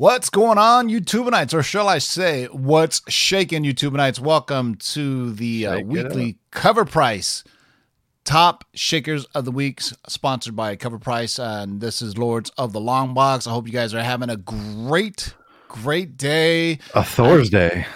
What's going on, YouTubeites, or shall I say, what's shaking, YouTubeites? Welcome to the uh, weekly cover price top shakers of the week, sponsored by Cover Price. And this is Lords of the Long Box. I hope you guys are having a great, great day. A Thursday.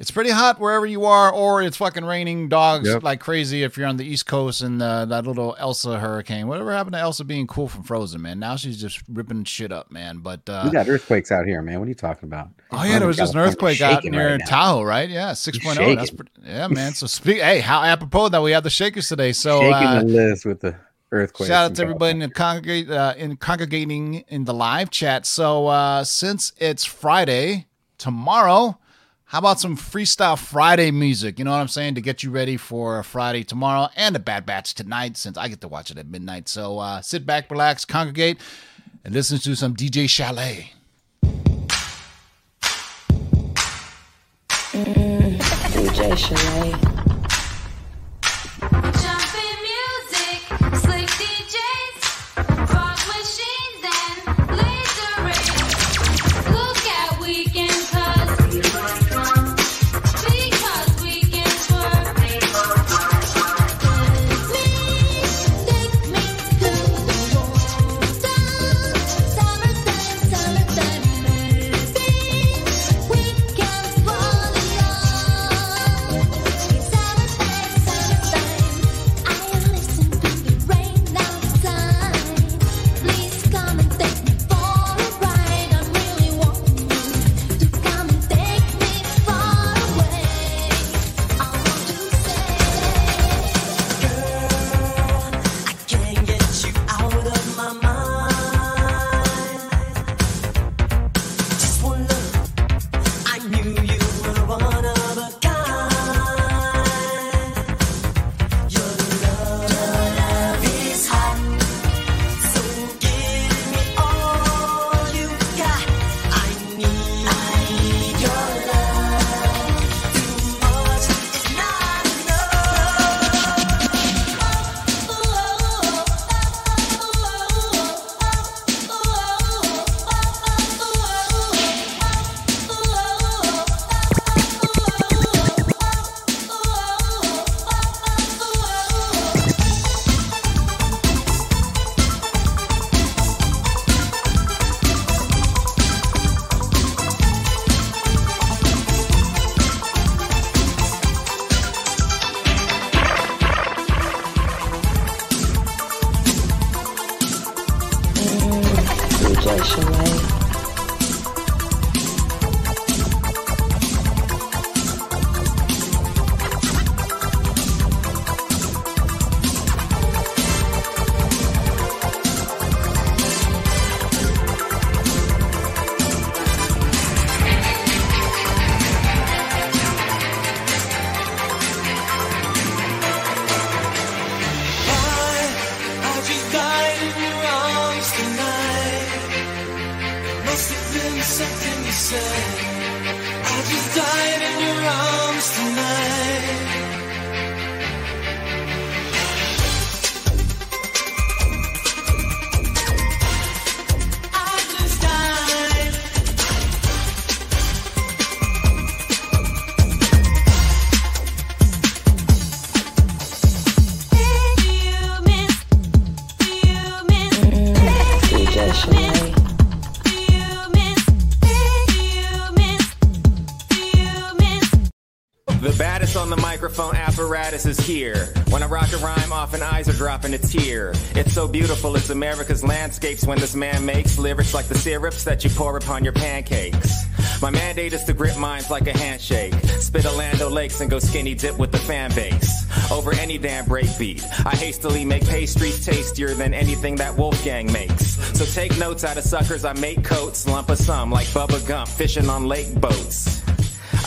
It's pretty hot wherever you are, or it's fucking raining dogs yep. like crazy if you're on the East Coast and uh, that little Elsa hurricane. Whatever happened to Elsa being cool from Frozen, man? Now she's just ripping shit up, man. But uh, we got earthquakes out here, man. What are you talking about? Oh yeah, there was just an earthquake out near right Tahoe, right? Yeah, six oh. That's pretty, yeah, man. So speak. hey, how apropos that we have the shakers today. So shaking uh, the list with the earthquake. Shout out to everybody in the congregate uh, in congregating in the live chat. So uh, since it's Friday tomorrow how about some Freestyle Friday music? You know what I'm saying? To get you ready for a Friday tomorrow and a Bad Batch tonight, since I get to watch it at midnight. So uh, sit back, relax, congregate, and listen to some DJ Chalet. DJ Chalet. America's landscapes when this man makes lyrics like the syrups that you pour upon your pancakes. My mandate is to grip minds like a handshake. Spit a Land O'Lakes and go skinny dip with the fan base. Over any damn breakbeat. I hastily make pastries tastier than anything that Wolfgang makes. So take notes out of suckers, I make coats, lump of some like Bubba Gump, fishing on lake boats.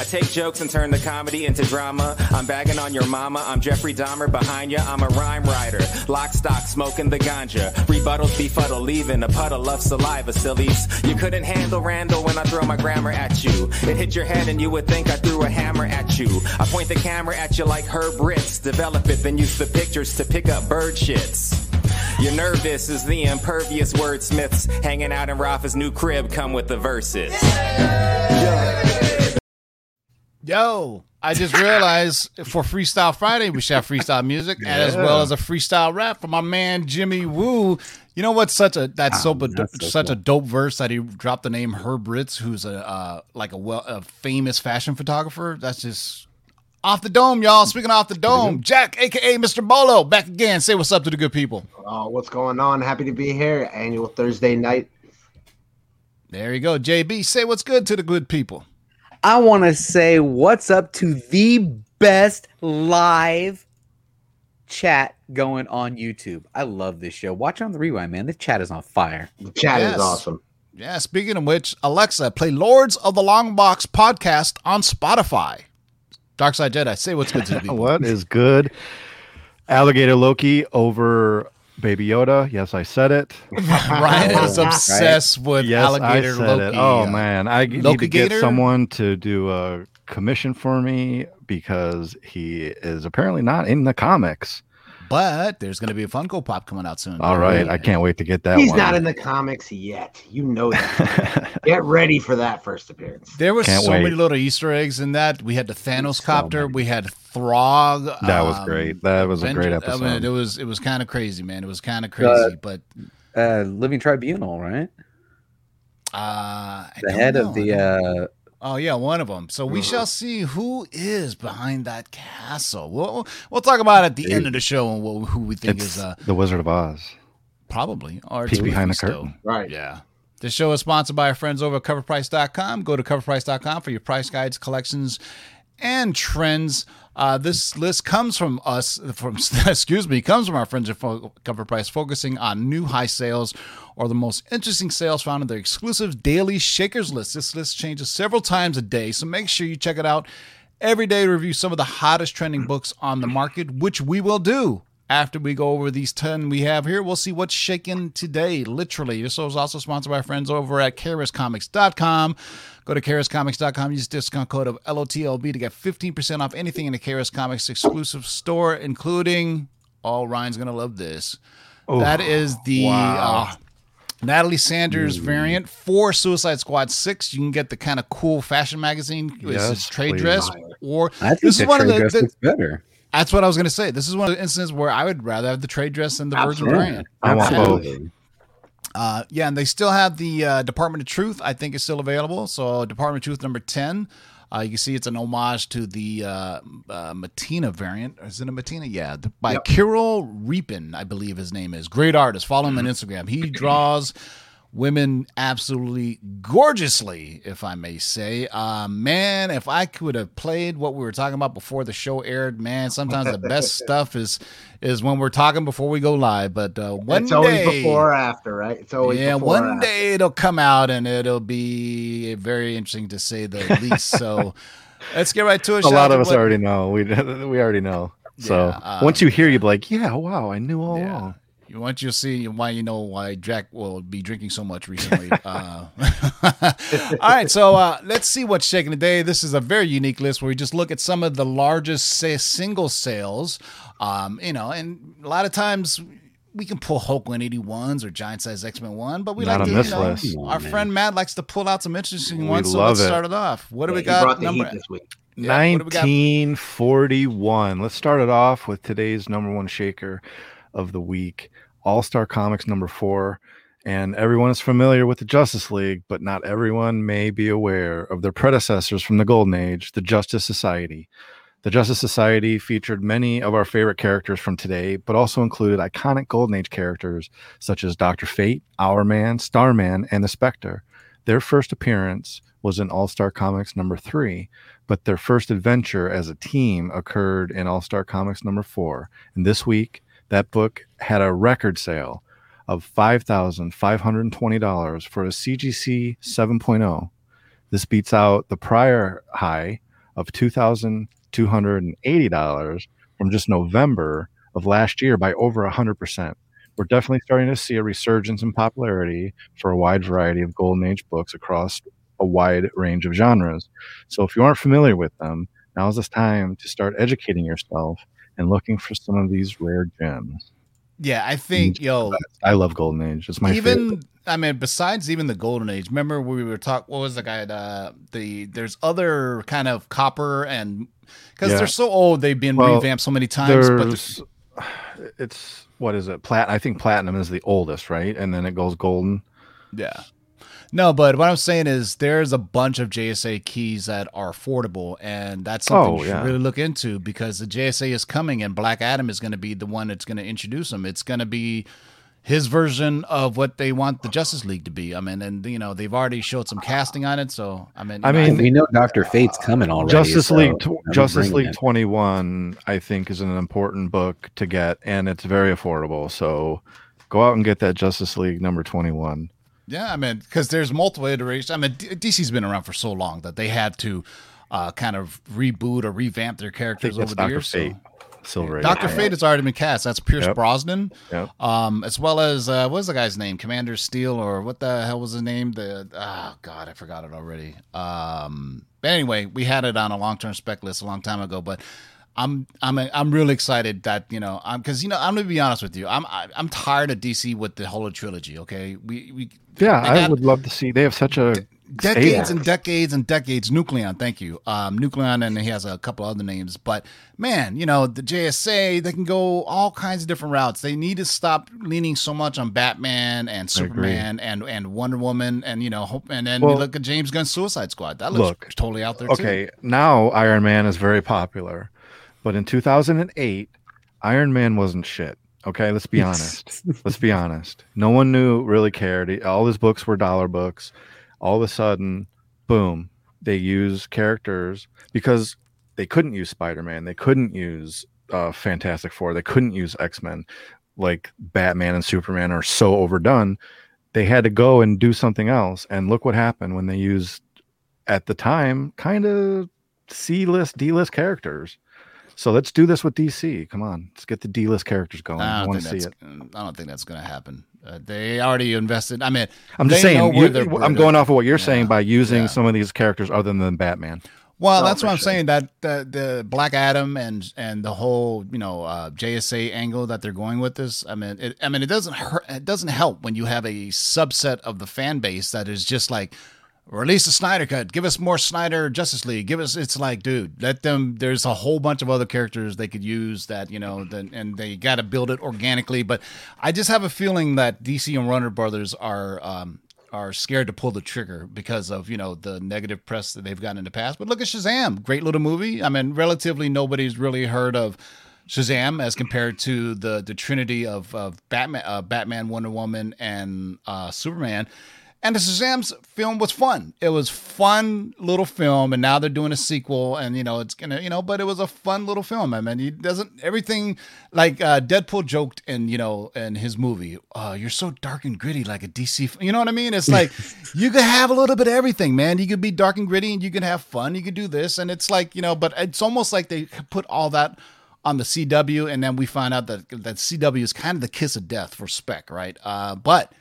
I take jokes and turn the comedy into drama. I'm bagging on your mama. I'm Jeffrey Dahmer behind ya. I'm a rhyme writer. Lock stock, smoking the ganja. Rebuttals befuddle, leaving a puddle of saliva, sillies. You couldn't handle Randall when I throw my grammar at you. It hit your head and you would think I threw a hammer at you. I point the camera at you like Herb Ritts. Develop it, then use the pictures to pick up bird shits. You're nervous as the impervious wordsmiths hanging out in Rafa's new crib come with the verses. Yo, I just realized for Freestyle Friday, we should have freestyle music as well as a freestyle rap from my man Jimmy Woo. You know what's such a that's so, Ah, that's so such a dope verse that he dropped the name Herb Ritts, who's a uh, like a well a famous fashion photographer. That's just off the dome, y'all. Speaking off the dome, Jack, aka Mr. Bolo, back again. Say what's up to the good people. Oh, what's going on? Happy to be here. Annual Thursday night. There you go, JB. Say what's good to the good people. I want to say what's up to the best live chat going on YouTube. I love this show. Watch on the rewind, man. The chat is on fire. The chat Yes. is awesome. Yeah, speaking of which, Alexa, play Lords of the Long Box podcast on Spotify. Dark Side Jedi, say what's good to the people. What is good? Alligator Loki over Baby Yoda. Yes, I said it. Ryan is obsessed with yes, alligator I said Loki. it. Oh man, I need to get someone to do a commission for me because he is apparently not in the comics. But there's going to be a Funko Pop coming out soon. All right, I can't wait to get that He's one. not in the comics yet. You know that. Get ready for that first appearance. There was Can't so wait. many little Easter eggs in that. We had the Thanos So copter. many. We had Throg. that was um, great. That was a Ben- great I episode. mean, it was it was kind of crazy, man. It was kind of crazy, but Uh, Living Tribunal, right? uh, The head know. of the uh, Oh yeah, one of them. So we shall see who is behind that castle. We'll we'll talk about it at the end of the show and what, who we think it's is uh, the Wizard of Oz. probably or Peek it's behind the Mephisto. curtain. Right. Yeah. This show is sponsored by our friends over at coverprice.com. Go to coverprice.com for your price guides, collections, and trends. Uh, this list comes from us, from excuse me, comes from our friends at Fo- Cover Price, focusing on new high sales or the most interesting sales found in their exclusive daily Shakers list. This list changes several times a day, so make sure you check it out every day to review some of the hottest trending books on the market, which we will do. After we go over these 10 we have here, we'll see what's shaking today, literally. This show is also sponsored by our friends over at KRSComics.com. Go to KRSComics.com, use discount code of LOTLB to get 15% off anything in the KRS Comics exclusive store, including, oh, Ryan's going to love this. that is the uh, Natalie Sanders variant for Suicide Squad 6. You can get the kind of cool fashion magazine. It's Yes, this trade please. dress. Or I think this the is one of the, the- better. That's what I was going to say. This is one of the instances where I would rather have the trade dress than the Virgin Absolutely. variant. I want both. Absolutely. Uh, yeah, and they still have the uh, Department of Truth. I think is still available. So Department of Truth number ten. Uh, you can see it's an homage to the uh, uh, Mattina variant. Is it a Mattina? Yeah, by Yep. Kirill Repin, I believe his name is. Great artist. Follow him on Instagram. He draws women absolutely gorgeously, if I may say. Uh, man, if I could have played what we were talking about before the show aired, man, sometimes the best stuff is is when we're talking before we go live. But uh, one it's always day, before or after, right? It's always yeah, before or one after. day it'll come out and it'll be very interesting to say the least. So let's get right to it. A lot of us what- already know. We we already know. So Yeah, um, once you hear, you'll be like, "Yeah, wow, I knew all Yeah. along." You want you see why you know why Jack will be drinking so much recently. uh, all right, so uh, let's see what's shaking today. This is a very unique list where we just look at some of the largest say, single sales. Um, you know, and a lot of times we can pull Hulk 181s or Giant Size X Men One, but we Not like to, you know, list. our Man. friend Matt likes to pull out some interesting We ones. So love let's it. start it off. What do we got? number this week. Yeah, we got? 1941. Let's start it off with today's number one shaker of the week, All Star Comics number four. And everyone is familiar with the Justice League, but not everyone may be aware of their predecessors from the Golden Age, the Justice Society. The Justice Society featured many of our favorite characters from today, but also included iconic Golden Age characters such as Dr. Fate, Hourman, Starman, and the Spectre. Their first appearance was in All Star Comics number three, but their first adventure as a team occurred in All Star Comics number four. And this week, that book had a record sale of $5,520 for a CGC 7.0. This beats out the prior high of $2,280 from just November of last year by over 100%. We're definitely starting to see a resurgence in popularity for a wide variety of Golden Age books across a wide range of genres. So if you aren't familiar with them, now's the time to start educating yourself and looking for some of these rare gems. Yeah, I think yo, I love Golden Age. It's my even favorite. I mean, besides even the golden age, remember we were talking. What was the guy? Uh, the there's other kind of copper and because Yeah. they're so old, they've been Well, revamped so many times. But it's what is it? Plat. I think platinum is the oldest, right? And then it goes golden. yeah, no. But what I'm saying is, there's a bunch of JSA keys that are affordable, and that's something Oh, you yeah. should really look into because the JSA is coming, and Black Adam is going to be the one that's going to introduce them. It's going to be his version of what they want the Justice League to be. I mean, and you know they've already showed some casting on it, so I mean, you I know, mean, we know Doctor Fate's coming already. Justice so League, tw- Justice League it. 21, I think, is an important book to get, and it's very affordable. So go out and get that Justice League number 21. Yeah, I mean, because there's multiple iterations. I mean, D- DC's been around for so long that they had to uh, kind of reboot or revamp their characters over the Doctor years. Fate, So. Silver Doctor Fate has already been cast. That's Pierce Yep. Brosnan, Yep. um, as well as uh, what was the guy's name? Commander Steel, or what the hell was his name? The oh god, I forgot it already. Um, but anyway, we had it on a long term spec list a long time ago, but. I'm I'm I'm really excited that you know I'm because you know I'm gonna be honest with you I'm I, I'm tired of DC with the whole trilogy. Okay, we we Yeah, I got- would love to see. They have such a decades and decades and decades. Nuklon, thank you. Um, Nuklon, and he has a couple other names. But man, you know the JSA, they can go all kinds of different routes. They need to stop leaning so much on Batman and Superman and and Wonder Woman, and you know, hope. And then Well- we look at James Gunn's Suicide Squad. That looks Look, totally out there. too. Okay, now Iron Man is very popular, but in 2008, Iron Man wasn't shit. Okay, let's be honest. let's be honest. No one knew, really cared. All his books were dollar books. All of a sudden, boom, they use characters because they couldn't use Spider Man. They couldn't use uh, Fantastic Four. They couldn't use X Men. Like Batman and Superman are so overdone. They had to go and do something else. And look what happened when they used, at the time, kind of C list, D list characters. So let's do this with DC. Come on, let's get the D list characters going. I, I don't, want think to see that's, it. I don't think that's going to happen. Uh, they already invested. I mean, I'm just saying. You, I'm going off of what you're Yeah, saying by using yeah. some of these characters other than Batman. Well, No, that's what I'm sure. saying. That the the Black Adam and and the whole you know uh, JSA angle that they're going with this. I mean, it, I mean, it doesn't hurt. It doesn't help when you have a subset of the fan base that is just like. Release the Snyder cut. Give us more Snyder Justice League. Give us. It's like, dude, let them. There's a whole bunch of other characters they could use that you know, then and they got to build it organically. But I just have a feeling that DC and Warner Brothers are um, are scared to pull the trigger because of you know the negative press that they've gotten in the past. But look at Shazam, great little movie. I mean, relatively nobody's really heard of Shazam as compared to the the trinity of of Batman, uh, Batman, Wonder Woman, and uh, Superman. And the Shazam's film was fun. It was fun little film, and now they're doing a sequel, and you know it's gonna, you know, but it was a fun little film. I mean, he doesn't everything like uh, Deadpool joked in you know in his movie. Uh, you're so dark and gritty, like a DC. f-" You know what I mean? It's like you could have a little bit of everything, man. You could be dark and gritty, and you can have fun. You could do this, and it's like you know, but it's almost like they put all that on the CW, and then we find out that that CW is kind of the kiss of death for Spec, right? Uh, but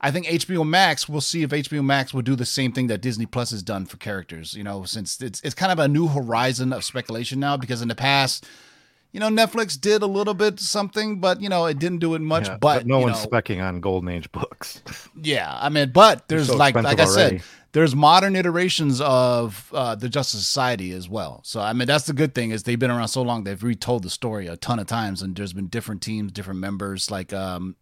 I think HBO Max. We'll see if HBO Max will do the same thing that Disney Plus has done for characters. You know, since it's it's kind of a new horizon of speculation now. Because in the past, you know, Netflix did a little bit something, but you know, it didn't do it much. Yeah, but, no you one's know, specking on Golden Age books. yeah, I mean, but there's so like like I already. said, there's modern iterations of uh, the Justice Society as well. So I mean, that's the good thing is they've been around so long they've retold the story a ton of times, and there's been different teams, different members, like um,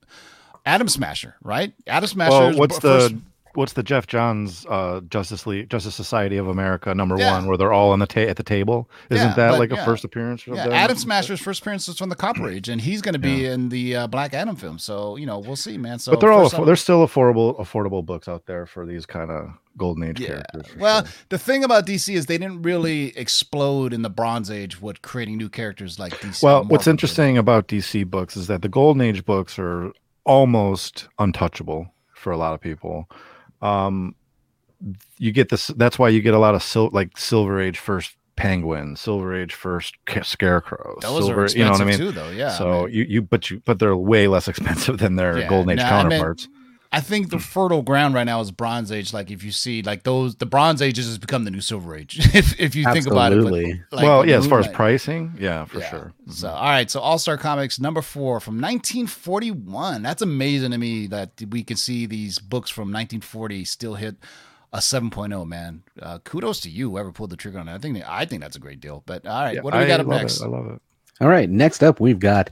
Atom Smasher, right? Atom Smasher. well, is what's first- the what's the Geoff Johns uh, Justice League Justice Society of America number Yeah. one where they're all on the ta- at the table? Isn't Yeah, that but like a first appearance? of Yeah, them? Atom Smasher's first appearance was from the Copper Age, and he's going to be in the uh, Black Adam film. So you know, we'll see, man. So but they're all first affo- time- there's still affordable affordable books out there for these kind of golden age Yeah. characters. Well, sure. the thing about DC is they didn't really explode in the Bronze Age with creating new characters like DC. Well, what's interesting about DC books is that the Golden Age books are almost untouchable for a lot of people. Um, you get this. That's why you get a lot of sil- like Silver Age first Penguin, Silver Age first Ca- Scarecrow, Those Silver. are You know what I expensive mean? too, though. Yeah. I So mean, you you but you but they're way less expensive than their Yeah, Golden Age no, I mean, counterparts. I think the fertile ground right now is Bronze Age. Like if you see like those, the Bronze Ages has become the new Silver Age. if if you think about it. But, like, well, yeah, as far as pricing, yeah, for yeah. sure. So, all right. So, All Star Comics number four from 1941. That's amazing to me that we can see these books from 1940 still hit a 7.0. Man, uh, kudos to you, whoever pulled the trigger on that. I think I think that's a great deal. But all right, Yeah, what do we got up next? It. I love it. All right, next up we've got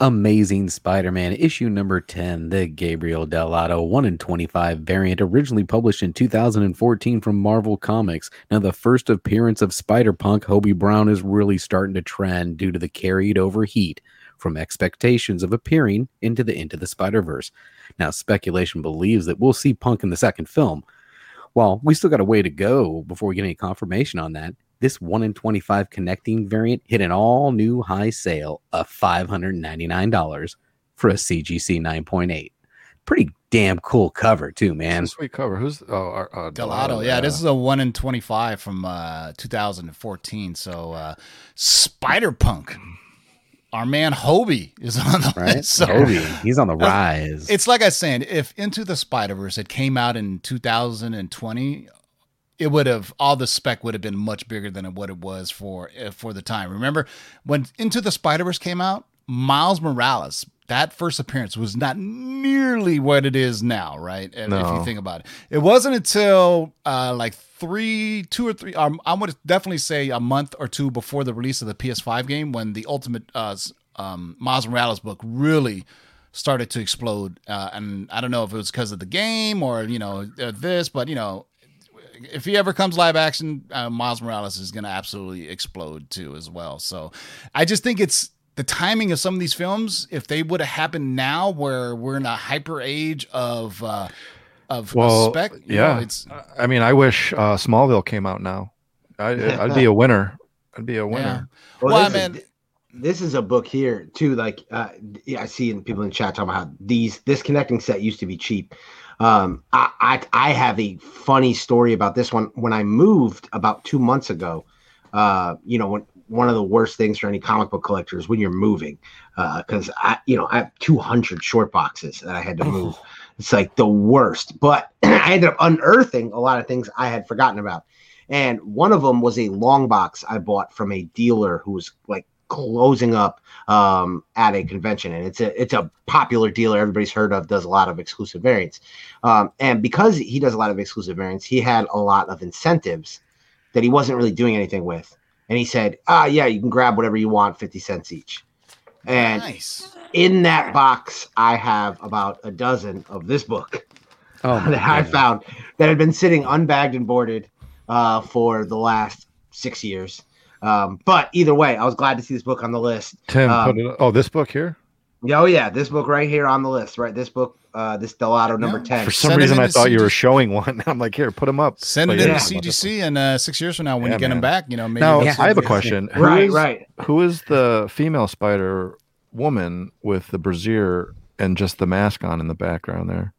Amazing Spider-Man issue number 10, the Gabriel Dell'Otto 1 in 25 variant originally published in 2014 from Marvel Comics. Now the first appearance of Spider-Punk Hobie Brown is really starting to trend due to the carried over heat from expectations of appearing into the Into the Spider-Verse. Now speculation believes that we'll see Punk in the second film. While we still got a way to go before we get any confirmation on that. This 1 in 25 connecting variant hit an all new high sale of $599 for a CGC 9.8. Pretty damn cool cover, too, man. Sweet cover. Who's oh our, uh, Dell'Otto, yeah, this is a one in twenty five from uh, 2014. So, uh, Spider Punk, our man Hobie is on the Right? list. So, Hobie, he's on the rise. It's like I was saying, if Into the Spider Verse had came out in 2020, it would have all the spec would have been much bigger than what it was for uh, for the time. Remember when Into the Spider Verse came out, Miles Morales. That first appearance was not nearly what it is now, right? If, if you think about it, it wasn't until uh, like three, two or three. Um, I would definitely say a month or two before the release of the PS5 game when the Ultimate uh, um, Miles Morales book really started to explode. Uh, and I don't know if it was because of the game or you know uh, this, but you know, if he ever comes live action, uh, Miles Morales is going to absolutely explode too as well. So I just think it's the timing of some of these films. If they would have happened now, where we're in a hyper age of uh, of, of Well, spec, you yeah. know, it's I mean, I wish uh, Smallville came out now. I, I'd be a winner. I'd be a yeah. winner. Well, Well, this, man- is, this is a book here too. Like, uh, yeah, I see in people in chat talking about how these this connecting set used to be cheap. Um, I, I I have a funny story about this one. When I moved about two months ago, uh, you know, when, one of the worst things for any comic book collector is when you're moving, Uh, because I, you know, I have 200 short boxes that I had to move. It's like the worst. But I ended up unearthing a lot of things I had forgotten about. And one of them was a long box I bought from a dealer who was like closing up um, at a convention, and it's a it's a popular dealer everybody's heard of. Does a lot of exclusive variants, um, and because he does a lot of exclusive variants, he had a lot of incentives that he wasn't really doing anything with. And he said, "Ah, yeah, you can grab whatever you want, fifty cents each." And nice. in that box, I have about a dozen of this book oh, my that I found that had been sitting unbagged and boarded uh, for the last six years. Um, but either way, I was glad to see this book on the list. Tim, Um, put it. Oh, this book here. Yeah, Oh yeah, this book right here on the list, right? This book, uh, this Dell'Otto number Yeah. ten. For some Send reason, I to thought you were showing one. I'm like, here, put them up. Send it But in to about CGC, and uh, six years from now, when Yeah, you get them back, you know, maybe Now, Yeah. I have a question. Who right, is- right. Who is the female Spider woman with the brassiere and just the mask on in the background there?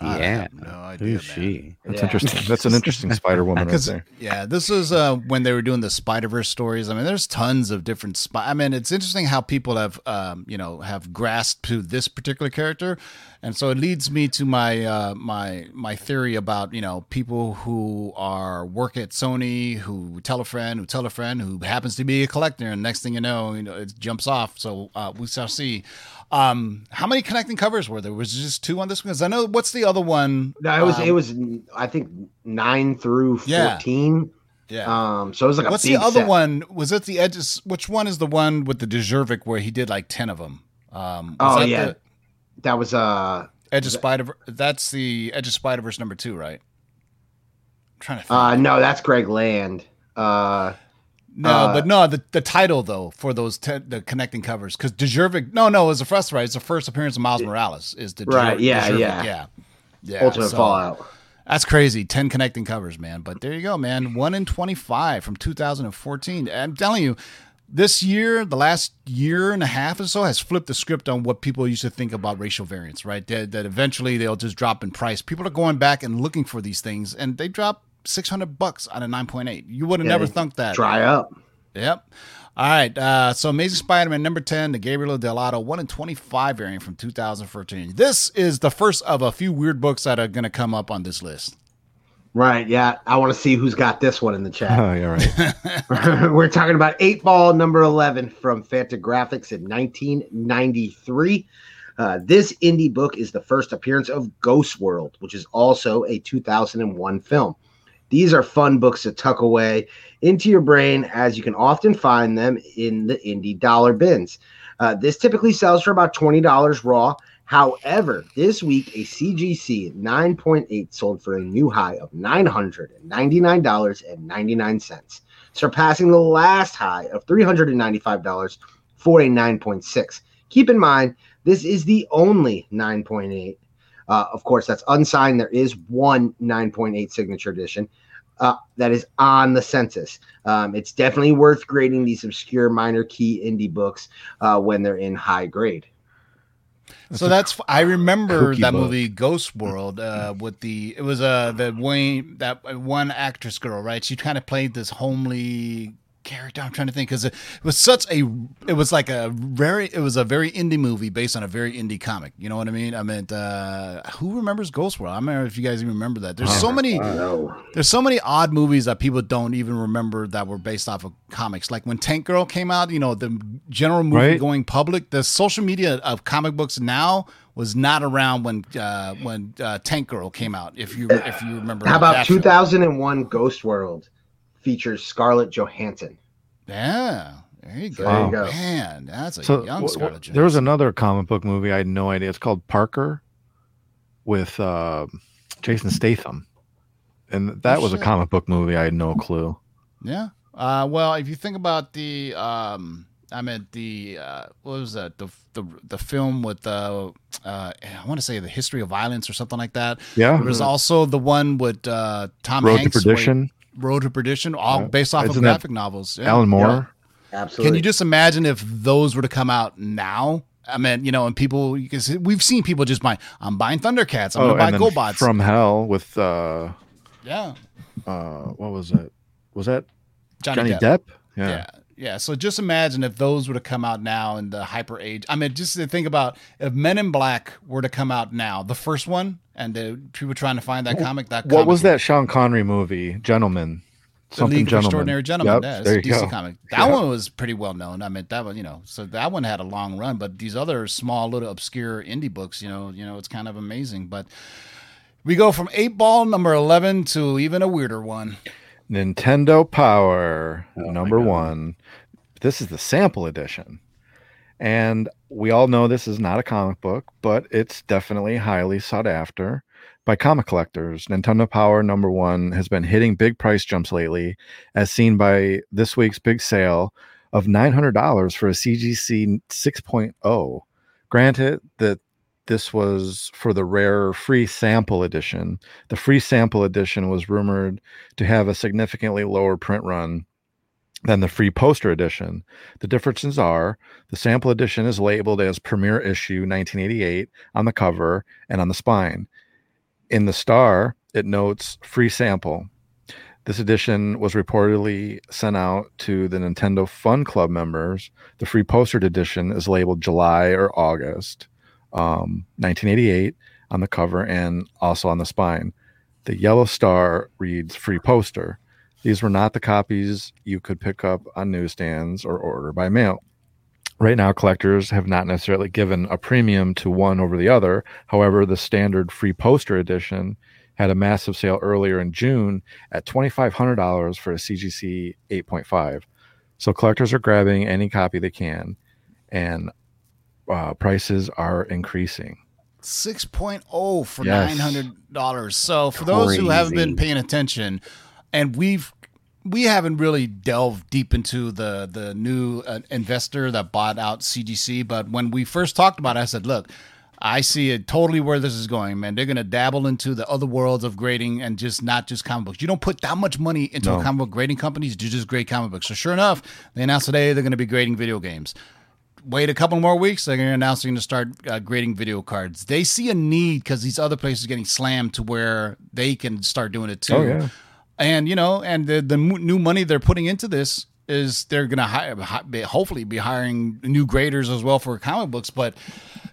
I Yeah. have no idea. Who's she? That's Yeah. interesting. That's an interesting Spider Woman right there. yeah, this is uh, when they were doing the Spider Verse stories. I mean, there's tons of different. Spy- I mean, it's interesting how people have, um, you know, have grasped to this particular character, and so it leads me to my uh, my my theory about you know people who are work at Sony who tell a friend who tell a friend who happens to be a collector, and next thing you know, you know, it jumps off. So uh, we shall see. Um, how many connecting covers were there? Was it just two on this one? Because I know what's the other one? No, it was Um, it was I think nine through Yeah. fourteen. yeah. Um, so it was like a What's the other set. one? Was it the edges? Which one is the one with the Dejervik where he did like ten of them? Um, was Oh, that yeah. the That was uh Edge of Spider. That's the Edge of Spider Verse number two, right? I'm trying to think. uh no, that's Greg Land. Uh no, uh, but no, the, the title though for those te- the connecting covers because Dejervik. No, no, it was the first right. It's the first appearance of Miles Morales. Is the Right, yeah, yeah. yeah, yeah. Ultimate so- Fallout. That's crazy. 10 connecting covers, man. But there you go, man. 1 in 25 from 2014. I'm telling you, this year, the last year and a half or so, has flipped the script on what people used to think about racial variants, right? That, that eventually they'll just drop in price. People are going back and looking for these things, and they drop 600 bucks on a 9.8. You would have Yeah, never thunk that. Dry up. Yep. All right. Uh, so Amazing Spider-Man number 10, the Gabriel Dell'Otto 1 in 25 variant from 2014. This is the first of a few weird books that are going to come up on this list. Right. Yeah. I want to see who's got this one in the chat. Oh, yeah, right. We're talking about Eight Ball number 11 from Fantagraphics in 1993. Uh, this indie book is the first appearance of Ghost World, which is also a 2001 film. These are fun books to tuck away into your brain as you can often find them in the indie dollar bins. Uh, this typically sells for about $20 raw. However, this week a CGC 9.8 sold for a new high of $999.99, surpassing the last high of $395 for a 9.6. Keep in mind, this is the only 9.8. Uh, of course, that's unsigned. There is one 9.8 signature edition uh, that is on the census. Um, it's definitely worth grading these obscure minor key indie books uh, when they're in high grade. so that's I remember that book. movie Ghost World uh, with the it was uh the Wayne that one actress girl right she kind of played this homely character I'm trying to think because it was such a it was like a very it was a very indie movie based on a very indie comic you know what I mean I meant uh who remembers Ghost World I don't know if you guys even remember that there's so many Oh, there's so many odd movies that people don't even remember that were based off of comics. Like when Tank Girl came out, you know, the general movie Right. going public, the social media of comic books now was not around when uh, when uh, Tank Girl came out. If you if you remember, how about 2001 Ghost World features Scarlett Johansson? Yeah, there you go. There you go. Man, that's a So young wh- wh- Scarlett there was another comic book movie. I had no idea. It's called Parker with uh, Jason Statham. And that Oh, was a comic book movie. I had no clue. Yeah. Uh, well, if you think about the, um, I meant the, uh, what was that? The the the film with the, uh, I want to say the history of violence or something like that. Yeah. There was also the one with uh, Tom Road Hanks. to where- Perdition. Road to Perdition, all based off of Isn't that graphic novels. Yeah. Alan Moore. Absolutely. Can you just imagine if those were to come out now? I mean, you know, and people, because we've seen people just buy, I'm buying Thundercats, I'm Oh, going to buy and GoBots. From Hell with uh, yeah. uh, what was that? Was that Johnny, Johnny, Depp. Depp? Yeah. yeah. So just imagine if those were to come out now in the hyper age. I mean, just to think about if Men in Black were to come out now, the first one, and the people trying to find that comic. That What comic was that Sean Connery movie? Gentleman. The Something League. Extraordinary Gentlemen. Yep, yeah, it's a DC go. comic. That Yeah. one was pretty well known. I mean, that one, you know, so that one had a long run, but these other small, little obscure indie books, you know, you know, it's kind of amazing. But we go from eight ball number eleven to even a weirder one. Nintendo Power Oh number one. This is the sample edition. And we all know this is not a comic book, but it's definitely highly sought after by comic collectors. Nintendo Power number one has been hitting big price jumps lately, as seen by this week's big sale of $900 for a CGC 6.0. Granted that this was for the rare free sample edition. The free sample edition was rumored to have a significantly lower print run than the free poster edition. The differences are the sample edition is labeled as premiere issue 1988 on the cover and on the spine. In the star, it notes free sample. This edition was reportedly sent out to the Nintendo Fun Club members. The free postered edition is labeled July or August um, 1988 on the cover and also on the spine. The yellow star reads free poster. These were not the copies you could pick up on newsstands or order by mail. Right now, collectors have not necessarily given a premium to one over the other. However, the standard free poster edition had a massive sale earlier in June at $2,500 for a CGC 8.5. So collectors are grabbing any copy they can, and uh, prices are increasing. 6.0 for Yes. $900. So for those who haven't been paying attention and we've we haven't really delved deep into the the new uh, investor that bought out CGC, but when we first talked about it, I said, "Look, I see it totally where this is going, man. They're going to dabble into the other worlds of grading and just not just comic books. You don't put that much money into a comic book grading companies to just grade comic books. So sure enough, they announced today they're going to be grading video games wait a couple more weeks, they're going to announce they're going to start uh, grading video cards. They see a need because these other places are getting slammed to where they can start doing it too. Oh, yeah. And you know, and the the new money they're putting into this, is they're going to hire, hopefully be hiring new graders as well for comic books. But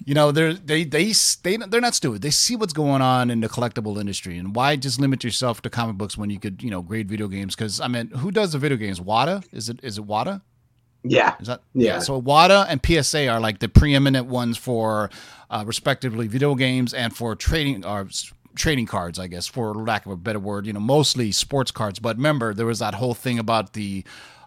you know, they're they they they they're not stupid. They see what's going on in the collectible industry, and why just limit yourself to comic books when you could you know grade video games? Because I mean, who does the video games? WATA is it is it WATA? Yeah. Is that Yeah. So WATA and PSA are like the preeminent ones for, uh, respectively, video games and for trading or trading cards, I guess, for lack of a better word. You know, mostly sports cards. But remember, there was that whole thing about the.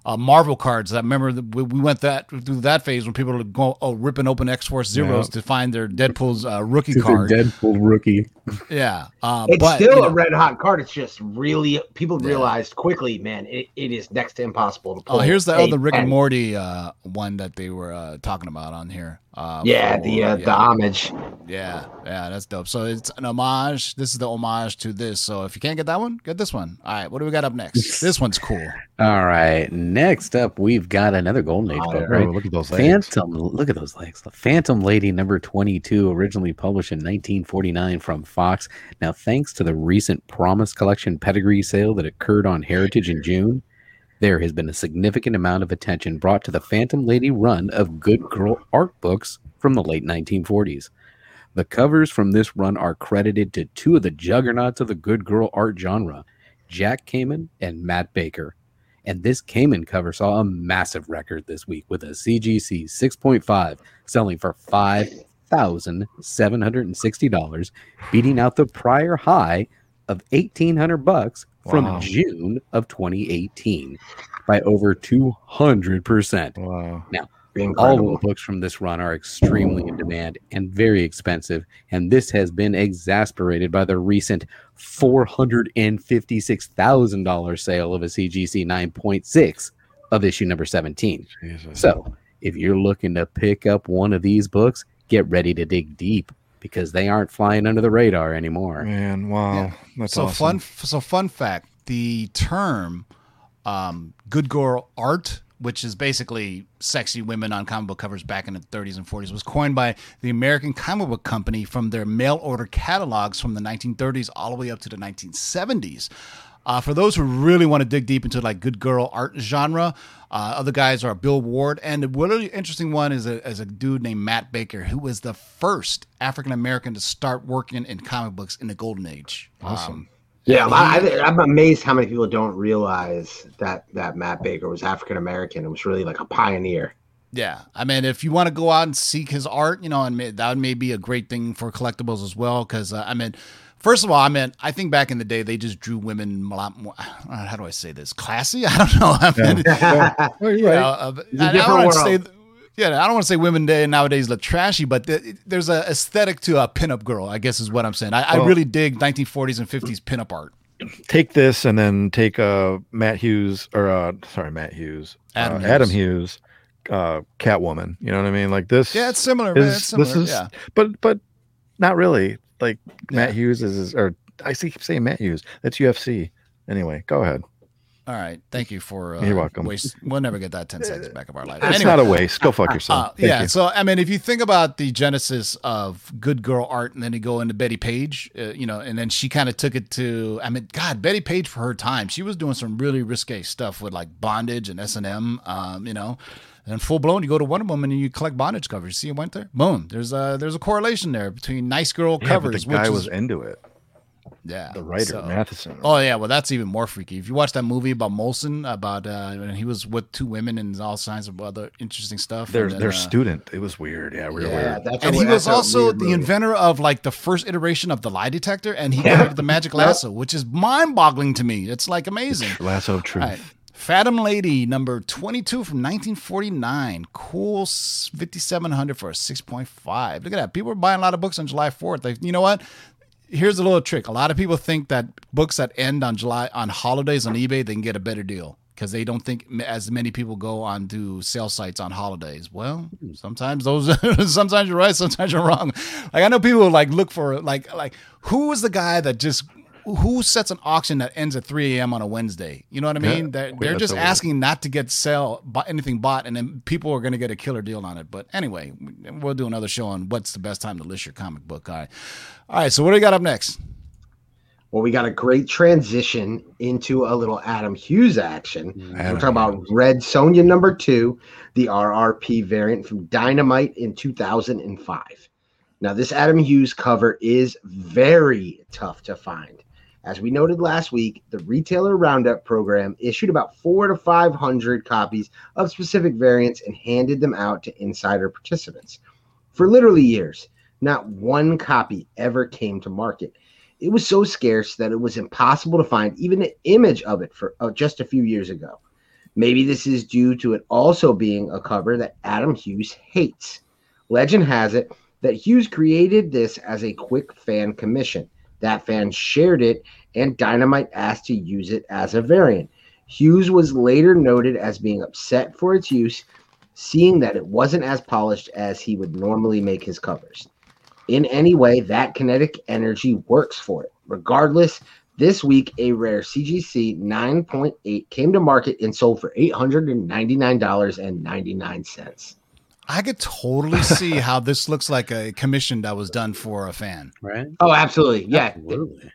Uh, Marvel cards. That remember that we we went that through that phase when people were going oh ripping open X Force zeros Yeah. to find their Deadpool's uh, rookie To card. Deadpool rookie. yeah, uh, It's but, still you know- a red hot card. It's just really people Yeah. realized quickly, man, it, it is next to impossible to pull. Oh, here's the a other Rick and Morty uh, one that they were uh, talking about on here. Uh, Yeah, the uh, yeah. the homage. Yeah, yeah, that's dope. So it's an homage. This is the homage to this. So if you can't get that one, get this one. All right, what do we got up next? this one's cool. All right. Next up, we've got another Golden Age Oh, book, Oh, right? look at those legs. Phantom, look at those legs. The Phantom Lady number 22, originally published in 1949 from Fox. Now, thanks to the recent Promise Collection pedigree sale that occurred on Heritage in June, there has been a significant amount of attention brought to the Phantom Lady run of good girl art books from the late 1940s. The covers from this run are credited to two of the juggernauts of the good girl art genre, Jack Kamen and Matt Baker. And this Kamen cover saw a massive record this week with a CGC 6.5 selling for $5,760, beating out the prior high of 1800 bucks from Wow. June of 2018 by over 200%. Wow. All Incredible. of the books from this run are extremely in demand and very expensive, and this has been exasperated by the recent $456,000 sale of a CGC 9.6 of issue number 17. Jesus. So, if you're looking to pick up one of these books, get ready to dig deep because they aren't flying under the radar anymore. Man, wow. That's so awesome. fun. So fun fact: the term um, "good girl art," which is basically sexy women on comic book covers back in the 30s and 40s, was coined by the American Comic Book Company from their mail order catalogs from the 1930s all the way up to the 1970s. Uh, for those who really want to dig deep into like good girl art genre, uh, other guys are Bill Ward, and the really interesting one is a, is a dude named Matt Baker, who was the first African American to start working in comic books in the golden age. Awesome. Yeah, I, I- I'm amazed how many people don't realize that that Matt Baker was African American and was really like a pioneer. Yeah, I mean, if you want to go out and seek his art, you know, and may, that may be a great thing for collectibles as well. Because uh, I mean, first of all, I mean, I think back in the day they just drew women a lot more. uh, How do I say this? Classy? I don't know. I mean, Oh, you're you right. know, uh, but It's a I, I different don't want to say. Yeah, I don't want to say women day nowadays look trashy, but th- there's a aesthetic to a pinup girl. I guess is what I'm saying. I, I really dig 1940s and 50s pinup art. take this and then take uh Matt Hughes or uh sorry Matt Hughes Adam uh, Hughes. Adam Hughes uh Catwoman you know what I mean like this Yeah, it's similar. man. is It's similar. this is yeah. but but not really like Matt Hughes is, or I see keep saying Matt Hughes that's UFC anyway go ahead All right. Thank you for. Uh, You're welcome. Waste, we'll never get that 10 seconds back of our life. it's Anyway. not a waste go fuck yourself Uh, yeah. you. So, I mean, if you think about the genesis of good girl art and then you go into Bettie Page, uh, you know, and then she kind of took it to, I mean, God, Bettie Page for her time, she was doing some really risque stuff with like bondage and S&M, um, you know, and full blown, you go to Wonder Woman and you collect bondage covers. See, it went there. Boom. There's a, there's a correlation there between nice girl yeah, but covers, the guy which was into it yeah, the writer so- Matheson Oh yeah, well that's even more freaky. If you watch that movie about Molson, about uh, when he was with two women and all kinds of other interesting stuff. their and then, their uh, student it was weird yeah real Yeah. weird that's and he was also the movie. inventor of like the first iteration of the lie detector, and he Yeah. created the magic lasso, which is mind-boggling to me. It's like amazing. lasso of truth All right. Phantom Lady, number 22 from 1949. Cool 5700 for a 6.5. Look at that. People are buying a lot of books on July 4th. Like, you know what? Here's a little trick. A lot of people think that books that end on July on holidays on eBay, they can get a better deal because they don't think as many people go on to sale sites on holidays. Well, sometimes those sometimes you're right, sometimes you're wrong. Like I know people like look for like like who was the guy that just who sets an auction that ends at 3 a.m. on a Wednesday? You know what I Yeah. mean? They're, they're that's just so weird. asking not to get sell buy anything bought, and then people are going to get a killer deal on it. But anyway, we'll do another show on what's the best time to list your comic book. All right, all right. So what do we got up next? Well, we got a great transition into a little Adam Hughes action. Adam We're talking about Red Sonja number two, the RRP variant from Dynamite in 2005. Now, this Adam Hughes cover is very tough to find. As we noted last week, the retailer roundup program issued about four to 500 copies of specific variants and handed them out to insider participants. For literally years, not one copy ever came to market. It was so scarce that it was impossible to find even an image of it for uh, just a few years ago. Maybe this is due to it also being a cover that Adam Hughes hates. Legend has it that Hughes created this as a quick fan commission. That fan shared it, and Dynamite asked to use it as a variant. Hughes was later noted as being upset for its use, seeing that it wasn't as polished as he would normally make his covers. In any way, that kinetic energy works for it. Regardless, this week a rare CGC 9.8 came to market and sold for $899.99. I could totally see how this looks like a commission that was done for a fan. Right? Oh, absolutely. Yeah. Absolutely.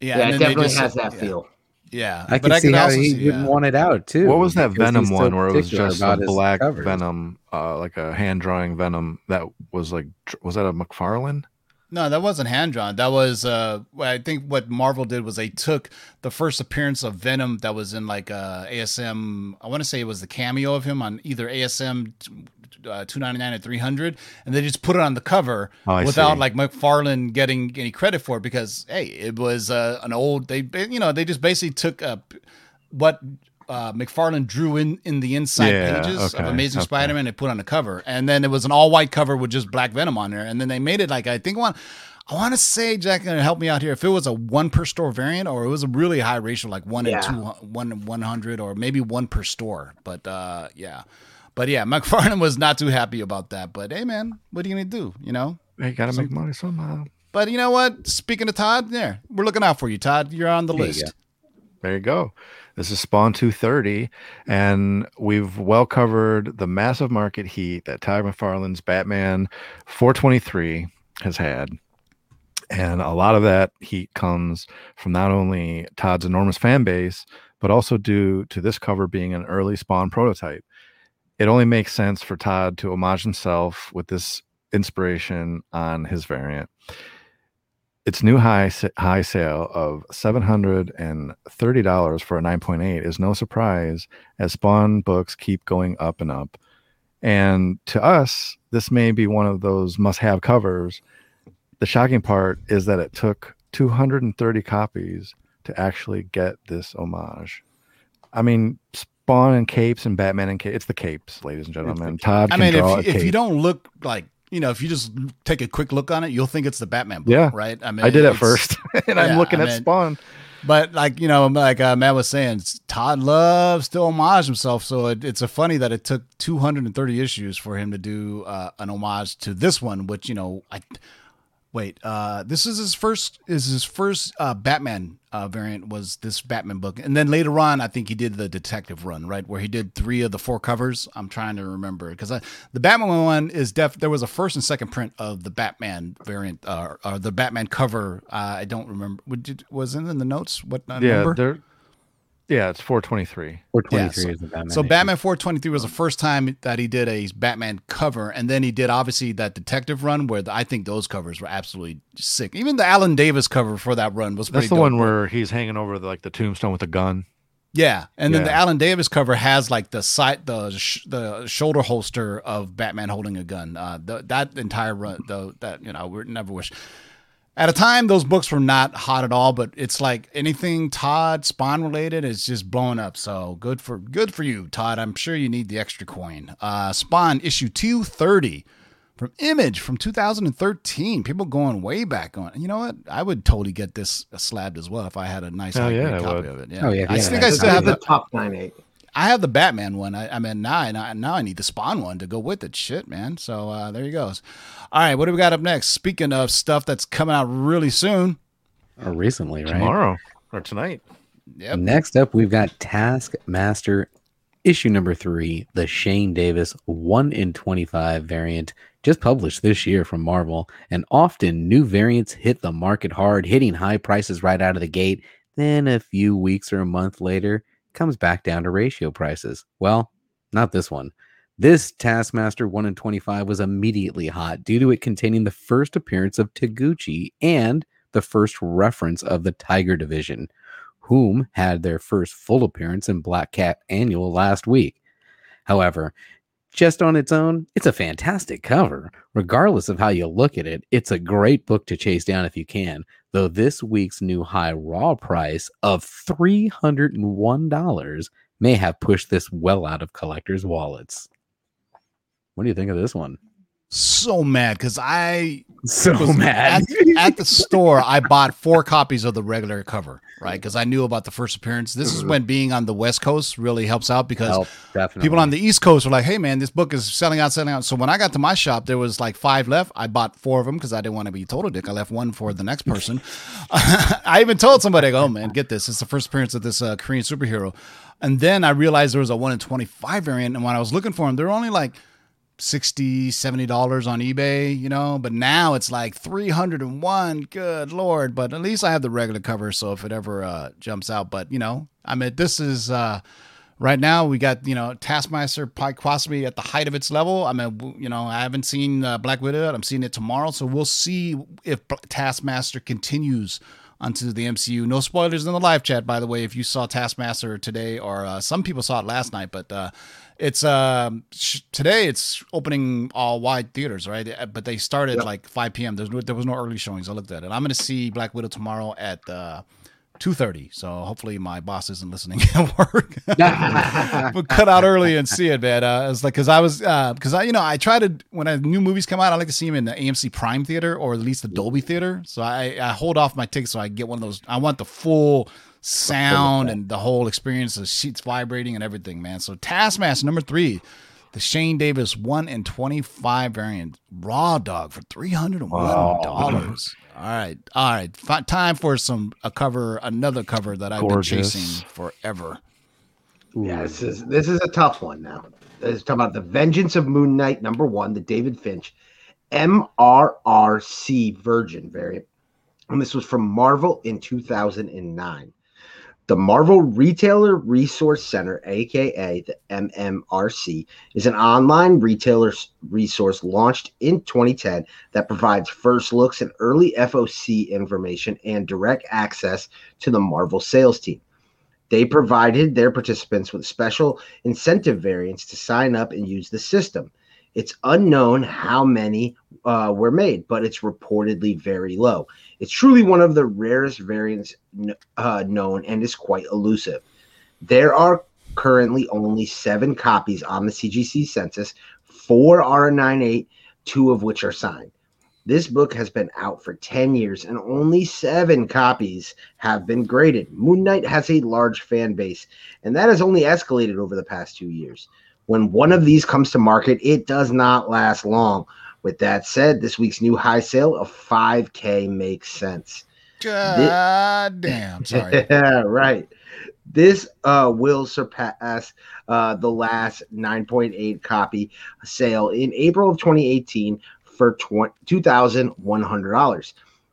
Yeah, Yeah, and it definitely just- has that yeah, feel. Yeah, I but can see how he see, wouldn't yeah. want it out too. What was that Venom so one where it was just a black covers. Venom, uh, like a hand drawing Venom that was like, was that a McFarlane? No, that wasn't hand drawn. That was uh I think what Marvel did was they took the first appearance of Venom that was in like uh ASM I want to say it was the cameo of him on either ASM uh, 299 or 300 and they just put it on the cover Oh, without see. like McFarlane getting any credit for it because hey, it was uh, an old they you know, they just basically took uh, what uh, McFarlane drew in in the inside Yeah, pages okay, of Amazing okay. Spider-Man. They put on the cover, and then it was an all-white cover with just Black Venom on there. And then they made it like I think one. I want to say, Jack, and help me out here. If it was a one per store variant, or it was a really high ratio, like one Yeah. and two, one and one hundred, or maybe one per store. But uh, yeah, but yeah, McFarlane was not too happy about that. But hey, man, what are you gonna do? You know. Hey, gotta make money somehow. But you know what? Speaking of Todd, there we're looking out for you, Todd. You're on the There you list. go. There you go. This is Spawn 230, and we've well covered the massive market heat that Todd McFarlane's Batman 423 has had. And a lot of that heat comes from not only Todd's enormous fan base, but also due to this cover being an early Spawn prototype. It only makes sense for Todd to homage himself with this inspiration on his variant. Its new high high sale of seven hundred and thirty dollars for a nine point eight is no surprise, as Spawn books keep going up and up. And to us, this may be one of those must-have covers. The shocking part is that it took two hundred and thirty copies to actually get this homage. I mean, Spawn and capes and Batman and capes. It's the capes, ladies and gentlemen. Todd I mean, if if you don't look like you know, if you just take a quick look on it, you'll think it's the Batman book, Yeah. right? I mean, I did at first, and I'm looking I at Spawn. But like you know, like uh, Matt was saying, Todd loves to homage himself. So it, it's a funny that it took 230 issues for him to do uh, an homage to this one, which you know, I wait. Uh, this is his first. Is his first uh, Batman uh, variant was this Batman book, and then later on, I think he did the detective run, right, where he did three of the four covers. I'm trying to remember because the Batman one is def. There was a first and second print of the Batman variant, uh, or the Batman cover. Uh, I don't remember. Was it in the notes? What Yeah, number? they're yeah, it's 423. Or 23 Yeah, so- is the Batman. So issue. Batman 423 was the first time that he did a Batman cover, and then he did obviously that detective run where the, I think those covers were absolutely sick. Even the Alan Davis cover for that run was pretty That's the dope. one where he's hanging over the, like the tombstone with a gun. yeah, and then the Alan Davis cover has like the side the sh- the shoulder holster of Batman holding a gun. Uh, the, that entire run, though, that you know, we never wish. At a time, those books were not hot at all, but it's like anything Todd Spawn related is just blowing up. So good for good for you, Todd. I'm sure you need the extra coin. Uh, Spawn issue 230 from Image from 2013. People going way back on. You know what? I would totally get this slabbed as well if I had a nice Oh, yeah, copy would. of it. Yeah. Oh, yeah, I you think i still have the the top nine eight. I have the Batman one. I, I mean, now I now I need the Spawn one to go with it. Shit, man. So uh, there you goes. All right, what do we got up next? Speaking of stuff that's coming out really soon. Or recently, right? Tomorrow or tonight. Yep. Next up, we've got Taskmaster issue number three, the Shane Davis 1 in 25 variant just published this year from Marvel, and often new variants hit the market hard, hitting high prices right out of the gate. Then a few weeks or a month later, comes back down to ratio prices. Well, not this one. This Taskmaster 1 in 25 was immediately hot due to it containing the first appearance of Taegukgi and the first reference of the Tiger Division, whom had their first full appearance in Black Cat Annual last week. However, just on its own, it's a fantastic cover. Regardless of how you look at it, it's a great book to chase down if you can. Though this week's new high raw price of $301 may have pushed this well out of collectors' wallets. What do you think of this one? So mad because I So mad. At, at the store, I bought four copies of the regular cover, right? Because I knew about the first appearance. This is when being on the West Coast really helps out because people on the East Coast were like, "Hey, man, this book is selling out, selling out." So when I got to my shop, there was like five left. I bought four of them because I didn't want to be total dick. I left one for the next person. I even told somebody, I go, "Oh man, get this! It's the first appearance of this uh, Korean superhero." And then I realized there was a one in twenty five variant, and when I was looking for them, they're only like 60 70 dollars on ebay you know but now it's like 301 good lord but at least i have the regular cover so if it ever uh, jumps out but you know i mean this is uh right now we got you know taskmaster possibly at the height of its level i mean you know i haven't seen uh, black widow yet. i'm seeing it tomorrow so we'll see if taskmaster continues onto the MCU. No spoilers in the live chat, by the way. If you saw Taskmaster today, or uh, some people saw it last night, but uh, it's um, sh- today. It's opening all wide theaters, right? Uh, But they started Yep. like 5 p.m. There's no, there was no early showings. I looked at it. I'm going to see Black Widow tomorrow at uh, 2:30. So hopefully my boss isn't listening at work. but cut out early and see it, man. Uh, it's like because I was because I you know I try to when I, new movies come out, I like to see them in the AMC Prime theater or at least the Dolby theater. So I, I hold off my tickets so I get one of those. I want the full sound and the whole experience, the sheets vibrating and everything, man. So Taskmaster number three. The Shane Davis one in twenty five variant raw dog for three hundred and one dollars. All right, all right. Fi- time for some a cover, another cover that I've Gorgeous. been chasing forever. Yeah, this is this is a tough one now. This is talking about the Vengeance of Moon Knight number one, the David Finch MRRC Virgin variant, and this was from Marvel in 2009. The Marvel Retailer Resource Center, aka the MMRC, is an online retailer resource launched in 2010 that provides first looks and early FOC information and direct access to the Marvel sales team. They provided their participants with special incentive variants to sign up and use the system. It's unknown how many uh, were made, but it's reportedly very low. It's truly one of the rarest variants uh, known and is quite elusive. There are currently only seven copies on the CGC census. Four are a 9.8, two of which are signed. This book has been out for 10 years and only seven copies have been graded. Moon Knight has a large fan base, and that has only escalated over the past two years. When one of these comes to market, it does not last long. With that said, this week's new high sale of 5K makes sense. God damn. Sorry. Yeah, right. This uh, will surpass uh, the last 9.8 copy sale in April of 2018 for $2,100.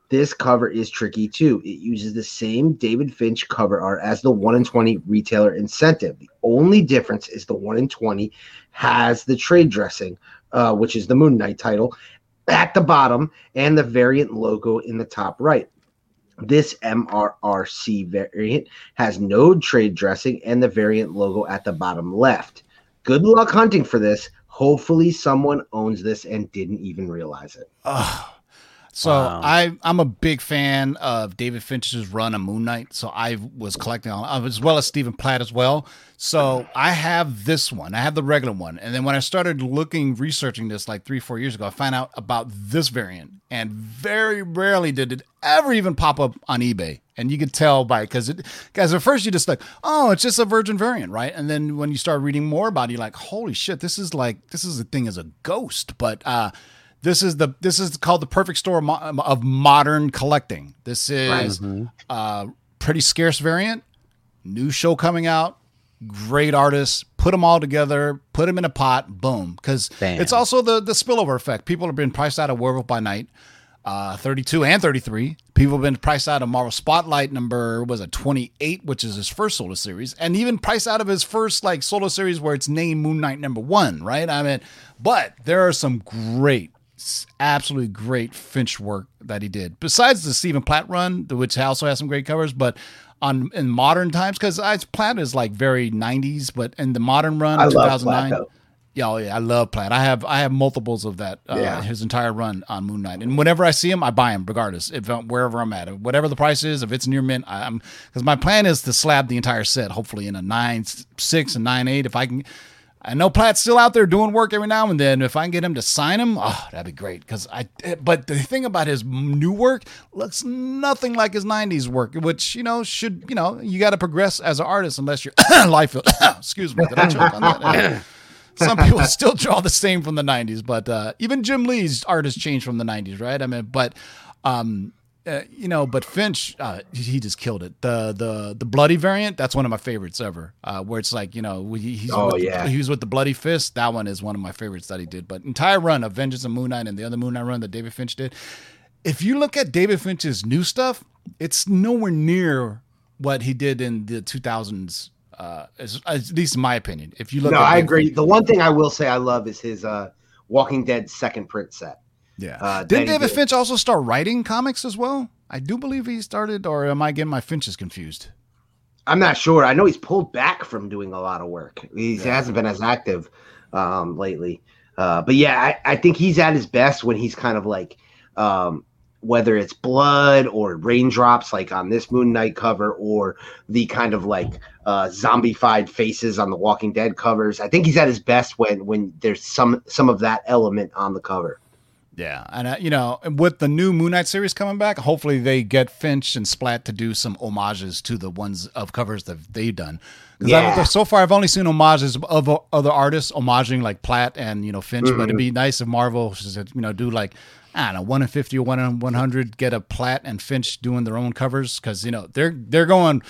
This cover is tricky too. It uses the same David Finch cover art as the 1 in 20 retailer incentive. The only difference is the 1 in 20 has the trade dressing, uh, which is the Moon Knight title, at the bottom and the variant logo in the top right. This MRRC variant has no trade dressing and the variant logo at the bottom left. Good luck hunting for this. Hopefully, someone owns this and didn't even realize it. So Wow. I I'm a big fan of David Finch's run of Moon Knight. So I was collecting all uh, as well as Stephen Platt as well. So I have this one. I have the regular one. And then when I started looking researching this like three four years ago, I found out about this variant. And very rarely did it ever even pop up on eBay. And you could tell by because it guys at first you just like oh it's just a virgin variant right and then when you start reading more about it you're like holy shit this is like this is a thing as a ghost but uh this is the this is called the perfect store of modern collecting. This is uh pretty scarce variant. New show coming out. Great artist. Put them all together, put them in a pot, boom. Because it's also the the spillover effect. People have been priced out of Werewolf by Night, uh, 32 and 33. People have been priced out of Marvel Spotlight number was it 28, which is his first solo series, and even priced out of his first like solo series where it's named Moon Knight number one. Right? I mean, but there are some great absolutely great Finch work that he did. Besides the Stephen Platt run, the- which also has some great covers, but on in modern times, because Platt is like very '90s, but in the modern run, I 2009. Platt, though. Yeah, oh yeah, I love Platt. I have I have multiples of that. Uh, Yeah. his entire run on Moon Knight, and whenever I see him, I buy him regardless if I'm, wherever I'm at, whatever the price is. If it's near mint, I'm because my plan is to slab the entire set, hopefully in a nine six and nine eight. If I can, I know Platt's still out there doing work every now and then. If I can get him to sign him, oh, that'd be great. Because I, but the thing about his new work looks nothing like his '90s work, which you know should you know you got to progress as an artist unless your life. excuse me, did I choke on that? Some people still draw the same from the '90s, but uh, even Jim Lee's art has changed from the '90s, right? I mean, but. Um, uh, you know, but Finch, uh, he just killed it. The the the bloody variant, that's one of my favorites ever. Uh, where it's like, you know, he, he's Oh, with, yeah. he was with the bloody fist. That one is one of my favorites that he did. But entire run of Vengeance and Moon Knight and the other Moon Knight run that David Finch did. If you look at David Finch's new stuff, it's nowhere near what he did in the 2000s. Uh, as, at least in my opinion. If you look, No, I David agree. Finch- The one thing I will say I love is his uh, Walking Dead second print set. Yeah. Uh, Didn't David did. Finch also start writing comics as well? I do believe he started, or am I getting my Finches confused? I'm not sure. I know he's pulled back from doing a lot of work. He hasn't been as active um, lately. Uh, but yeah, I, I think he's at his best when he's kind of like, um, whether it's blood or raindrops, like on this Moon Knight cover, or the kind of like uh, zombified faces on the Walking Dead covers. I think he's at his best when when there's some some of that element on the cover. Yeah, and uh, you know, with the new Moon Knight series coming back, hopefully they get Finch and Splat to do some homages to the ones of covers that they've done. Because Yeah. so far, I've only seen homages of o- other artists homaging like Platt and you know Finch. But it'd be nice if Marvel, should, you know, do like I don't know, one in fifty or one in one hundred, get a Platt and Finch doing their own covers because you know they're they're going.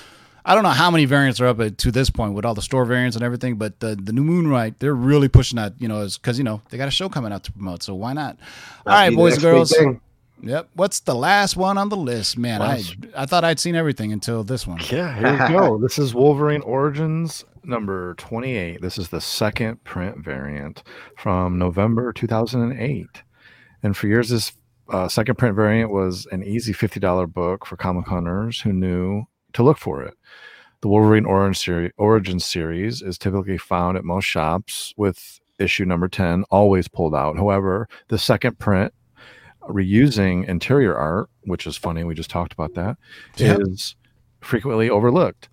I don't know how many variants are up at, to this point with all the store variants and everything, but the the new Moon Knight, they're really pushing that, you know, because you know they got a show coming out to promote, so why not? All right, That'd be the boys and girls. thing. Yep. What's the last one on the list, man? I I thought I'd seen everything until this one. Yeah, here we go. This is Wolverine Origins number 28. This is the second print variant from November 2008. And for years, this uh, second print variant was an easy $50 book for comic hunters who knew to look for it. The Wolverine Orange series, Origins series is typically found at most shops with issue number 10 always pulled out. However, the second print reusing interior art, which is funny, we just talked about that, is frequently overlooked.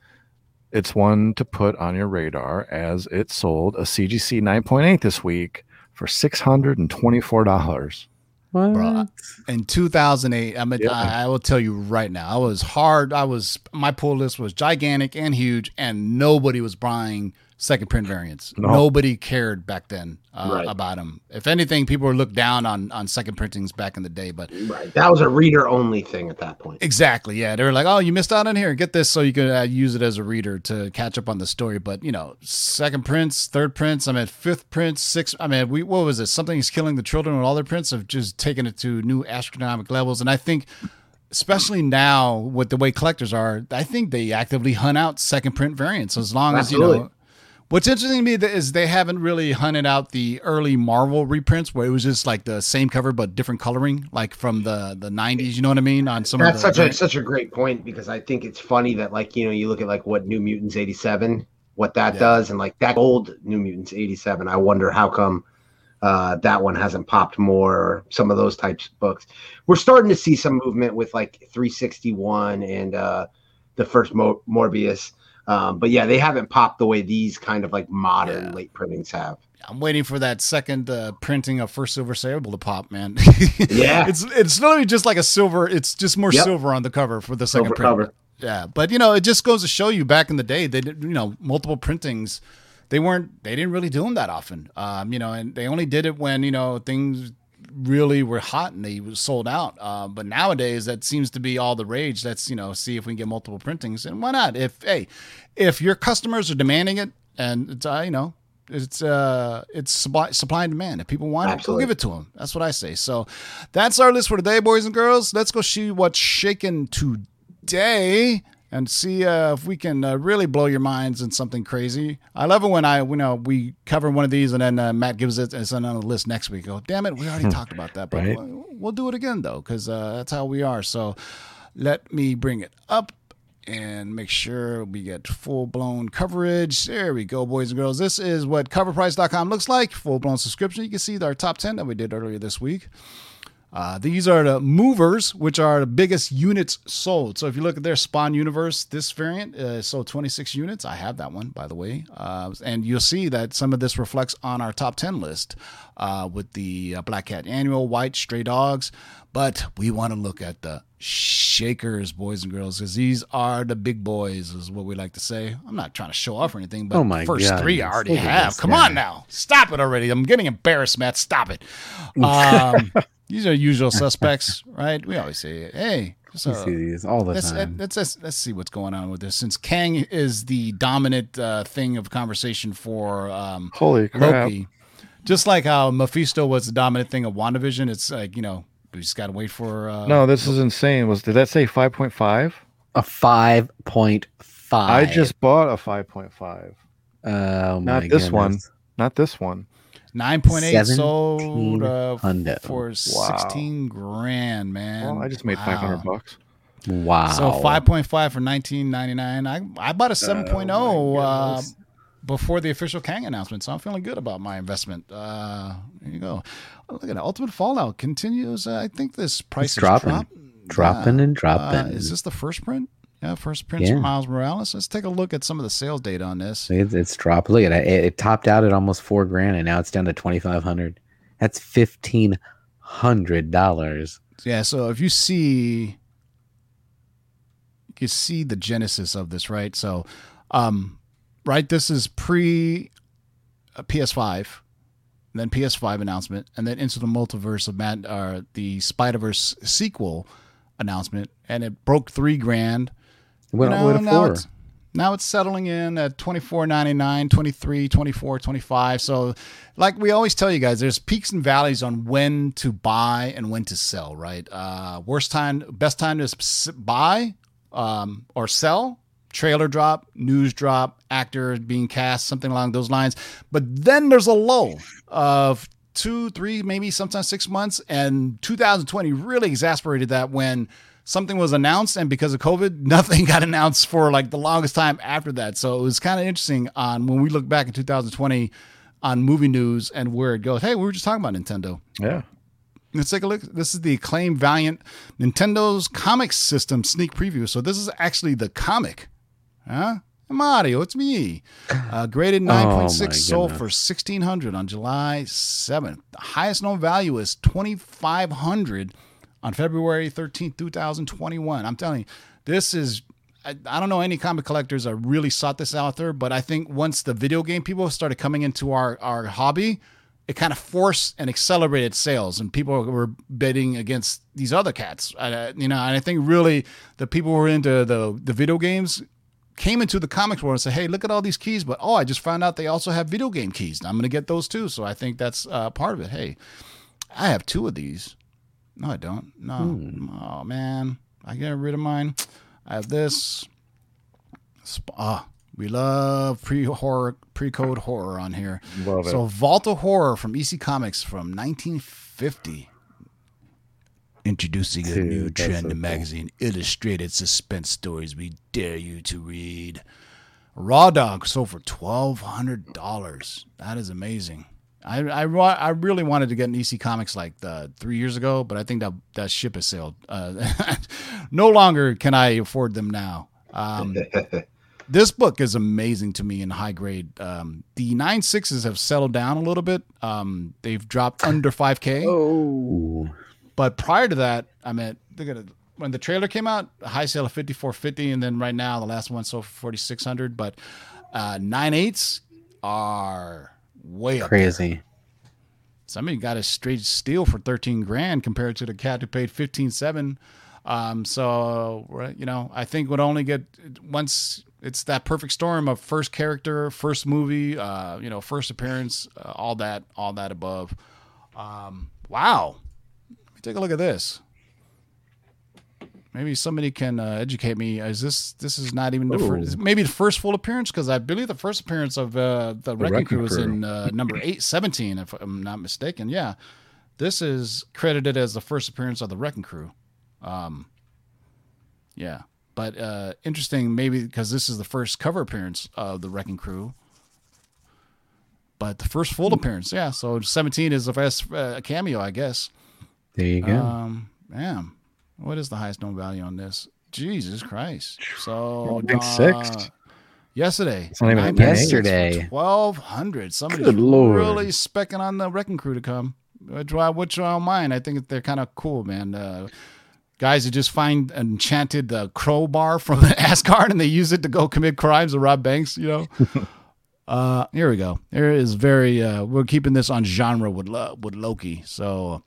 It's one to put on your radar as it sold a CGC 9.8 this week for $624. What? Bro, in 2008 i mean Yeah. I, I will tell you right now i was hard i was my pull list was gigantic and huge and nobody was buying second print variants No. nobody cared back then uh, Right. about them if anything people were looked down on on second printings back in the day but Right. That was a reader only thing at that point. Exactly. Yeah, they were like, "Oh, you missed out on here. Get this, so you can uh, use it as a reader to catch up on the story." But you know, second prints, third prints. I mean, fifth prints, sixth. I mean, we what was it? Something's killing the children. With all their prints have just taken it to new astronomical levels. And I think, especially now with the way collectors are, I think they actively hunt out second print variants as long as you know. What's interesting to me is they haven't really hunted out the early Marvel reprints where it was just like the same cover but different coloring, like from the the '90s. You know what I mean? On some That's of the such a such a great point because I think it's funny that like you know you look at like what New Mutants eighty seven what that Yeah. does and like that old New Mutants eighty seven. I wonder how come uh, that one hasn't popped more or some of those types of books. We're starting to see some movement with like three sixty one and uh, the first Mo- Morbius. Um, but yeah, they haven't popped the way these kind of like modern Yeah. late printings have. I'm waiting for that second uh, printing of First Silver Sable to pop, man. Yeah. it's it's literally just like a silver. It's just more Yep. silver on the cover for the second Silver print. cover. Yeah, but you know, it just goes to show you back in the day, they did, you know, multiple printings. They weren't. They didn't really do them that often. Um, you know, and they only did it when you know things really were hot and they sold out. Uh, but nowadays, that seems to be all the rage. Let's you know see if we can get multiple printings, and why not? If hey, if your customers are demanding it, and it's uh, you know it's uh it's supply, supply and demand. If people want Absolutely. it, go give it to them. That's what I say. So that's our list for today, boys and girls. Let's go see what's shaking today and see uh, if we can uh, really blow your minds in something crazy. I love it when I you know we cover one of these and then uh, Matt gives it it's on the list next week. Go, damn it, we already talked about that, but Right. we'll, we'll do it again though because uh, that's how we are. So let me bring it up and make sure we get full blown coverage. There we go, boys and girls. This is what coverprice.com looks like. Full blown subscription. You can see our top 10 that we did earlier this week. Uh, these are the movers, which are the biggest units sold. So if you look at their Spawn Universe, this variant uh, sold 26 units. I have that one, by the way. Uh, and you'll see that some of this reflects on our top 10 list uh, with the uh, Black Cat Annual, White, Stray Dogs. But we want to look at the shakers, boys and girls, because these are the big boys, is what we like to say. I'm not trying to show off or anything, but Oh my first three I already have. this Come on now. Stop it already. I'm getting embarrassed, Matt. Stop it. Um, these are usual suspects, right? We always say, hey, just, We uh, see these all the let's, time. let's, let's, let's see what's going on with this. Since Kang is the dominant uh, thing of conversation for um, Holy crap! Loki, just like how Mephisto was the dominant thing of WandaVision, it's like, you know, we just got to wait for. Uh, No, this is insane. Was did that say five point five? a five point five. I just bought a five point five. oh my Not my this one. Not this one. 9.8 sold uh, hundo. for 16 grand, man. Well, I just made Wow. five hundred bucks. Wow. So 5.5 for 19.99. I I bought a 7.0 Oh, my uh, before the official Kang announcement, so I'm feeling good about my investment. Uh, there you go. Oh, look at that. Ultimate Fallout continues. Uh, I think this price It's is dropping. drop- Dropping and Uh, dropping. is this the first print? Yeah, first print Yeah. for Miles Morales. Let's take a look at some of the sales data on this. It's, it's dropped. Look at it. it. It topped out at almost four grand, and now it's down to twenty five hundred. That's fifteen hundred dollars. Yeah, so if you see you can see the genesis of this, right? So um right this is pre uh, PS5, then PS5 announcement, and then into the multiverse of Matt uh the Spider-Verse sequel announcement and it broke 3 grand. It went all the way to now four. it's now it's settling in at 24.99 23 24 25 so like we always tell you guys there's peaks and valleys on when to buy and when to sell right uh worst time best time to buy um or sell trailer drop news drop actor being cast something along those lines but then there's a lull of two three maybe sometimes six months and 2020 really exasperated that when something was announced and because of covid nothing got announced for like the longest time after that so it was kind of interesting on when we look back in 2020 on movie news and where it goes hey we were just talking about nintendo Yeah. Let's take a look. This is the acclaimed Valiant Nintendo's comic system sneak preview. So this is actually the comic. Huh? Mario, it's me. Uh, graded Oh, 9.6 my sold for 1600 on July 7th. The highest known value is 2500 on February 13th, 2021. I'm telling you, this is I, I don't know any comic collectors that really sought this out there, but I think once the video game people started coming into our, our hobby, it kind of forced and accelerated sales, and people were bidding against these other cats. Uh, you know, and I think really the people who were into the the video games came into the comics world and said, "Hey, look at all these keys!" But oh, I just found out they also have video game keys. I'm going to get those too. So I think that's uh, part of it. Hey, I have two of these. No, I don't. No. Oh man, I get rid of mine. I have this. Ah, we love pre horror, pre code horror on here. Love it. So Vault of Horror from EC Comics from 1950. Introducing a Dude, new trend so cool. magazine, illustrated suspense stories we dare you to read. Raw Dog sold for twelve hundred dollars. That is amazing. I, I I really wanted to get an EC Comics like the, three years ago, but I think that that ship has sailed. Uh, no longer can I afford them now. Um, this book is amazing to me in high grade. Um, the nine sixes have settled down a little bit. Um, they've dropped under five k. Oh, But prior to that, I mean, look at it. When the trailer came out, a high sale of fifty four fifty, and then right now the last one sold for forty six hundred. But uh, nine eights are way up. there. crazy. Somebody got a straight steal for thirteen grand compared to the cat who paid fifteen seven. Um, so you know, I think would only get once it's that perfect storm of first character, first movie, uh, you know, first appearance, uh, all that, all that above. Um, wow, take a look at this. Maybe somebody can uh, educate me. Is this this is not even the first? Maybe the first full appearance because I believe the first appearance of uh, the, Wrecking, Wrecking Crew was in uh, number eight seventeen, if I'm not mistaken. Yeah, this is credited as the first appearance of the Wrecking Crew. Um, yeah, but uh, interesting, maybe because this is the first cover appearance of the Wrecking Crew. But the first full appearance, yeah. So 17 is the first uh, cameo, I guess. There you go. Um, man, what is the highest known value on this? Jesus Christ! So Nine six. uh, yesterday, It's not even nine nine six, Yesterday. twelve hundred. Somebody's Good Lord. really specking on the Wrecking Crew to come. Which I which I don't mind. I think they're kind of cool, man. Uh, guys who just find an enchanted uh, crowbar from Asgard and they use it to go commit crimes or rob banks. You know. uh, here we go. There is very. Uh, we're keeping this on genre with with Loki. So,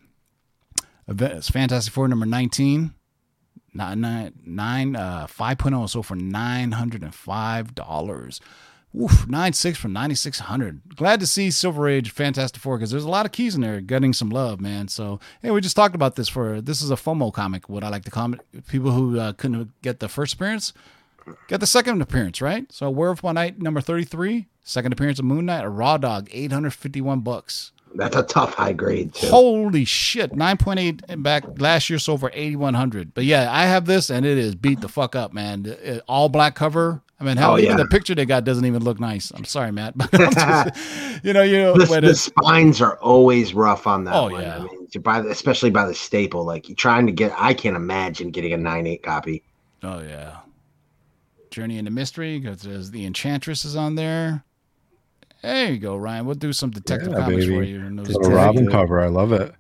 it's Fantastic Four number nineteen. Nine, nine, nine, uh, 5.0 so for $905. Oof, nine six for 9600 Glad to see Silver Age Fantastic Four because there's a lot of keys in there getting some love, man. So, hey, we just talked about this for this is a FOMO comic, what I like to call it. People who uh, couldn't get the first appearance get the second appearance, right? So, Werewolf by Night number 33, second appearance of Moon Knight, a Raw Dog, 851 bucks. That's a tough high grade too. Holy shit, 9.8 back last year sold for 8100. But yeah, I have this and it is beat the fuck up, man. It- all black cover. I mean, hell, Oh, even the picture they got doesn't even look nice. I'm sorry, Matt, but just- you know, you know, the, when the spines are always rough on that Oh, one. yeah. I mean, buy the, especially by the staple. Like you're trying to get, I can't imagine getting a nine eight copy. oh yeah, Journey into Mystery because there's the Enchantress is on there. There you go, Ryan. We'll do some detective Yeah, comics baby. for you. and those The Detective. Robin cover, I love it.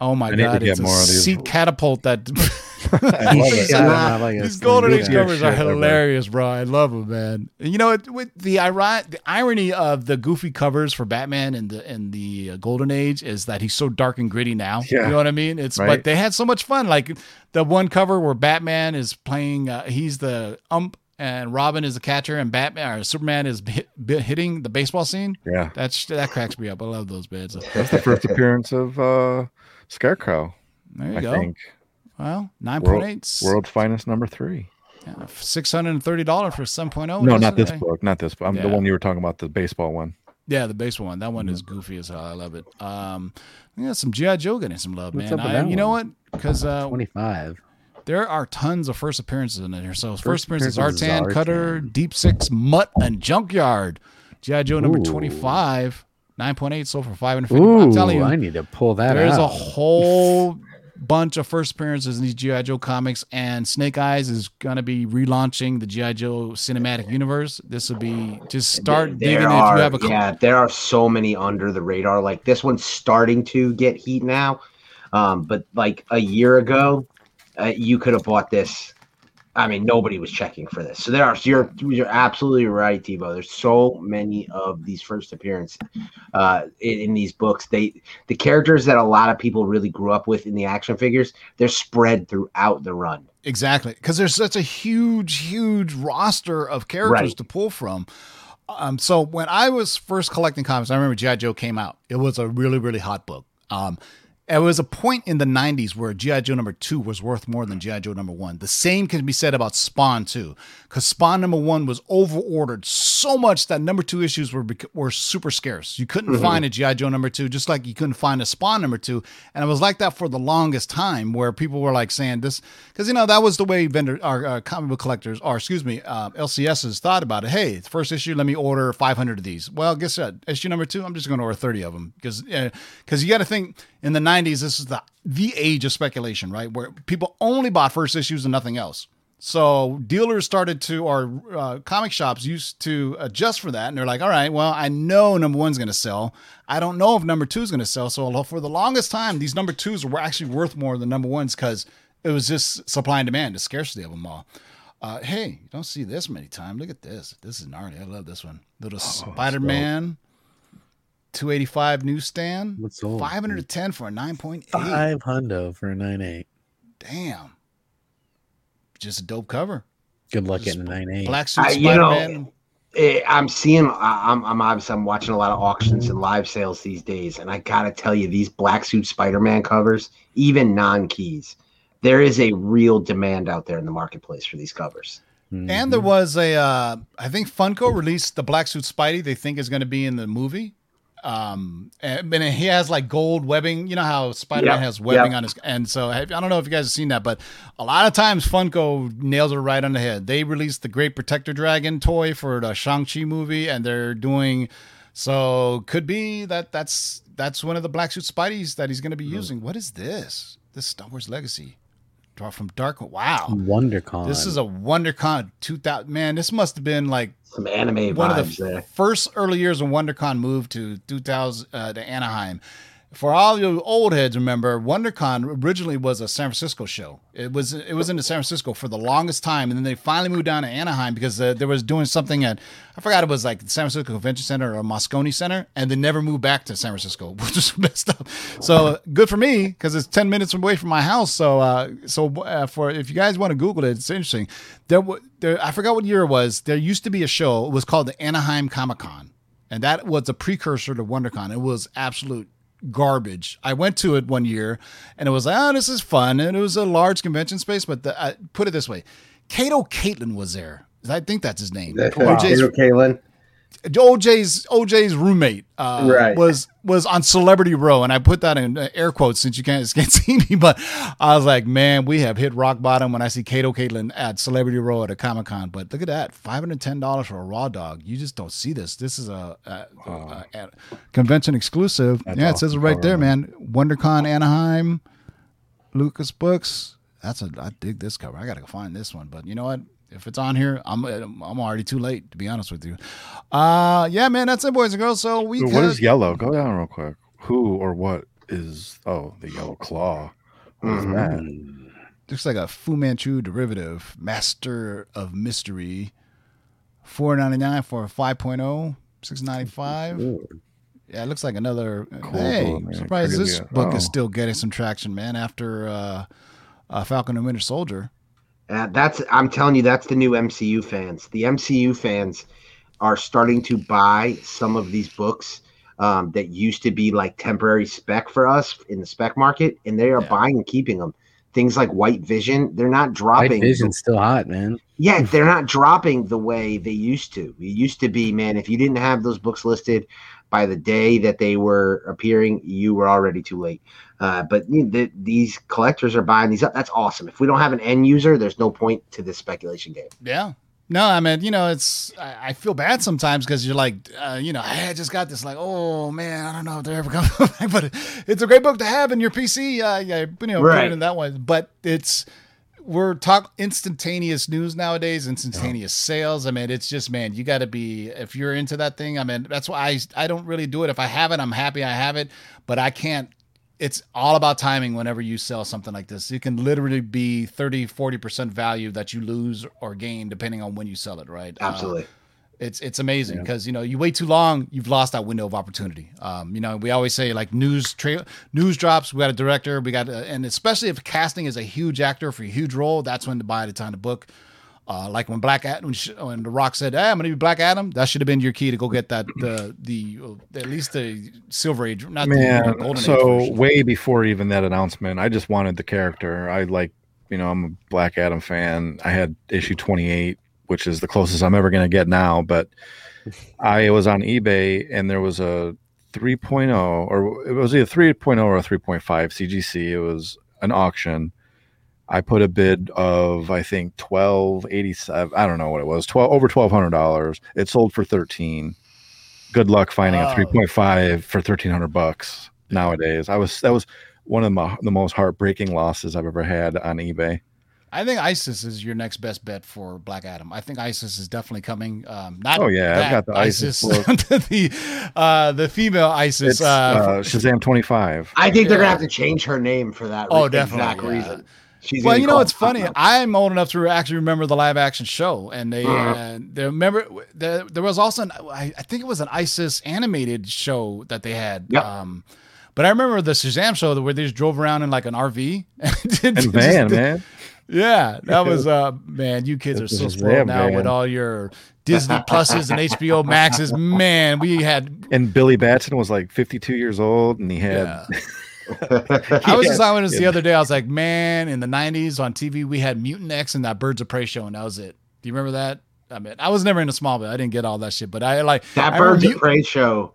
Oh my I god, get it's a more of these. seat catapult that I love it. Yeah. I like These. Golden Age covers are hilarious, bro. I love them, man. And you know, it, with the, iri- the irony of the goofy covers for Batman and the in the uh, Golden Age is that he's so dark and gritty now. Yeah. You know what I mean? It's but they had so much fun. Like the one cover where Batman is playing, uh, he's the ump. And Robin is the catcher, and Batman or Superman is hit, hitting the baseball scene. Yeah. That's that cracks me up. I love those bits. That's the first appearance of uh, Scarecrow, There you I go. think. Well, nine World, point eight, world's finest number three. six hundred and thirty dollars for seven oh. no, not this book. Not this book. I'm the one you were talking about, the baseball one. Yeah, the baseball one. That one is goofy as hell. I love it. Um, yeah, some GI Joe getting some love, What's man. up with I, that you know what? Because uh, 25. There are tons of first appearances in here. So first, First appearance is appearance Zartan, Cutter, Deep Six, Mutt, and Junkyard. GI Joe number Ooh. twenty five, nine point eight, sold for five hundred fifty. I'm telling you, I need to pull that there's out. a whole bunch of first appearances in these GI Joe comics, and Snake Eyes is gonna be relaunching the GI Joe cinematic universe. This will be just start There digging in are, if you have a yeah, there are so many under the radar. Like this one's starting to get heat now, um, but like a year ago, uh, you could have bought this. I mean, nobody was checking for this. So there are. You're you're absolutely right, Tebow. There's so many of these first appearances uh, in, in these books. They the characters that a lot of people really grew up with in the action figures. They're spread throughout the run. Exactly, because there's such a huge, huge roster of characters Right. to pull from. Um, so when I was first collecting comics, I remember GI Joe came out. It was a really, really hot book. Um, it was a point in the '90s where GI Joe number two was worth more than GI Joe number one. The same can be said about Spawn two, because Spawn number one was overordered so much that number two issues were were super scarce. You couldn't mm-hmm. find a GI Joe number two, just like you couldn't find a Spawn number two, and it was like that for the longest time, where people were like saying this, because you know that was the way vendor, our, our comic book collectors, or excuse me, um, LCSs thought about it. Hey, first issue, let me order 500 of these. Well, guess what? Issue number two, I'm just going to order 30 of them because because uh, you got to think in the 90s, this is the the age of speculation, right? Where people only bought first issues and nothing else. So dealers started to, or uh, comic shops used to adjust for that, and they're like, "All right, well, I know number one's going to sell. I don't know if number two's going to sell. So for the longest time, these number twos were actually worth more than number ones because it was just supply and demand, the scarcity of them all. Uh, hey, you don't see this many times. Look at this. This is gnarly. I love this one. Little Spider Man, two eighty five newsstand, What's old? five hundred ten for a nine point eight. Five hundo for a nine eight. Damn. just a dope cover. Good luck getting a nine eight. Black suit I- you Spider know, Man. I'm seeing. I- I'm. I'm obviously. I'm watching a lot of auctions and live sales these days, and I gotta tell you, these black suit Spider-Man covers, even non-keys, there is a real demand out there in the marketplace for these covers. Mm-hmm. And there was a, uh, I think Funko released the black suit Spidey. They think is going to be in the movie. Um, and, and he has like gold webbing. You know how Spider Man Yep, has webbing yep. on his. And so I don't know if you guys have seen that, but a lot of times Funko nails it right on the head. They released the Great Protector Dragon toy for the Shang Chi movie, and they're doing. So could be that that's that's one of the black suit Spideys that he's going to be using. What is this? This Star Wars Legacy. Draw from Dark. Wow. WonderCon. This is a WonderCon 2000. Man, this must have been like Some anime one of the there. first early years when WonderCon moved to 2000 uh, to Anaheim. For all you old heads, remember WonderCon originally was a San Francisco show. It was it was in San Francisco for the longest time, and then they finally moved down to Anaheim because uh, there was doing something at I forgot it was like the San Francisco Convention Center or Moscone Center, and they never moved back to San Francisco, which is messed up. So good for me because it's ten minutes away from my house. So uh, so uh, for if you guys want to Google it, it's interesting. There, there I forgot what year it was. There used to be a show. It was called the Anaheim Comic Con, and that was a precursor to WonderCon. It was absolute garbage. I went to it one year, and it was like, oh, this is fun, and it was a large convention space. But the, uh, put it this way, Kato Kaelin was there. I think that's his name. OJ's Kaelin. OJ's OJ's roommate uh, Right. was was on Celebrity Row, and I put that in uh, air quotes since you can't can't see me. But I was like, man, we have hit rock bottom when I see Kato Kaelin at Celebrity Row at a Comic Con. But look at that, five hundred ten dollars for a raw dog. You just don't see this. This is a, a, a- a convention exclusive. That's yeah, it says it right there, man. man. WonderCon Anaheim, Lucas Books. That's a I dig this cover. I gotta go find this one. But you know what? If it's on here, I'm I'm already too late to be honest with you. Uh yeah, man, that's it, boys and girls. So we What could- is yellow? Go down real quick. Who or what is? Oh, the yellow claw. What is Mhm. that? looks like a Fu Manchu derivative, Master of Mystery, four ninety nine for a 5.0, 695. Yeah, it looks like another. Cool, hey, cool, surprised this book Oh. is still getting some traction, man. After uh, uh, Falcon and Winter Soldier. Uh, that's I'm telling you, that's the new MCU fans. The MCU fans are starting to buy some of these books um, that used to be like temporary spec for us in the spec market, and they are Yeah. buying and keeping them. Things like White Vision, they're not White dropping. Vision's still hot, man. Yeah, they're not dropping the way they used to. It used to be, man, if you didn't have those books listed by the day that they were appearing, you were already too late. Uh, but the, these collectors are buying these up. That's awesome. If we don't have an end user, there's no point to this speculation game. Yeah. No, I mean, you know, it's I, I feel bad sometimes because you're like, uh, you know, hey, I just got this, like, oh man, I don't know if they're ever coming back, but it's a great book to have in your PC. Uh, yeah, you know, put Right. it in that one. But it's we're talk instantaneous news nowadays, instantaneous sales. I mean, it's just man, you got to be if you're into that thing. I mean, that's why I I don't really do it. If I have it, I'm happy I have it, but I can't it's all about timing whenever you sell something like this. It can literally be 30, 40% value that you lose or gain depending on when you sell it, right? Uh, Absolutely. It's it's amazing because you know you wait too long, you've lost that window of opportunity. Um, you know, we always say like news tra- news drops. We got a director, we got, a, and especially if casting is a huge actor for a huge role, that's when to buy the time to book. Uh, like when Black Adam, when, sh- when The Rock said, "Hey, I'm gonna be Black Adam," that should have been your key to go get that the the uh, at least the Silver Age, not the Man, Golden so version. way before even that announcement, I just wanted the character. I like, you know, I'm a Black Adam fan. I had issue 28, which is the closest I'm ever going to get now. But I was on eBay and there was a 3.0, or it was either 3.0 or a 3.5 CGC. It was an auction. I put a bid of I think 1287. I don't know what it was. 12 over $1200. It sold for 13. Good luck finding Oh. a 3.5 for 1300 bucks nowadays. I was that was one of my, the most heartbreaking losses I've ever had on eBay. I think ISIS is your next best bet for Black Adam. I think ISIS is definitely coming. Um, not Oh, yeah, I've got the ISIS book. the uh, the female ISIS. It's uh, Shazam 25. I think they're gonna have to change her name for that. Oh, re- definitely, exact yeah. reason. She's well, you know, called it's funny. something else. I'm old enough to actually remember the live action show, and they Mhm. uh, they remember there, there was also an, I, I think it was an ISIS animated show that they had. Yep. Um, but I remember the Shazam show where they just drove around in like an RV and, did- And just van, did- man. Yeah, that was uh man, you kids are so spoiled them, now with all your Disney Pluses and HBO Maxes. Man, we had And Billy Batson was like 52 years old, and he had yeah. I was just on this the other day. I was like, man, in the '90s on TV, we had Mutant X and that Birds of Prey show, and that was it. Do you remember that? I mean, I was never in a small Smallville. I didn't get all that shit, but I like That I Birds of Prey show,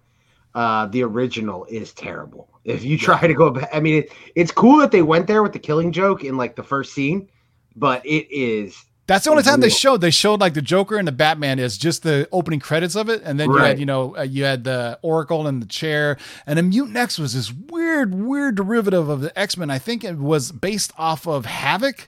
uh, the original is terrible. If you try to go back, I mean, it, it's cool that they went there with the killing joke in like the first scene, but it is That's the only time they showed. They showed like the Joker and the Batman is just the opening credits of it, and then you had you know uh, you had the Oracle and the chair, and then Mutant X was this weird, weird derivative of the X Men. I think it was based off of Havoc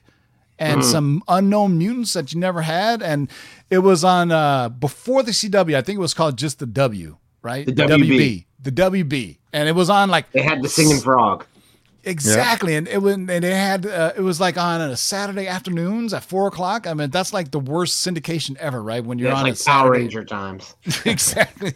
and Mm-hmm. some unknown mutants that you never had, and it was on uh before the CW. I think it was called just the W, right? The WB. the WB, and it was on like they had the singing frog. Exactly, and it was and it had uh, it was like on a Saturday afternoons at four o'clock. I mean, that's like the worst syndication ever, right? When you're It's on a like Power Saturday. Ranger times. exactly.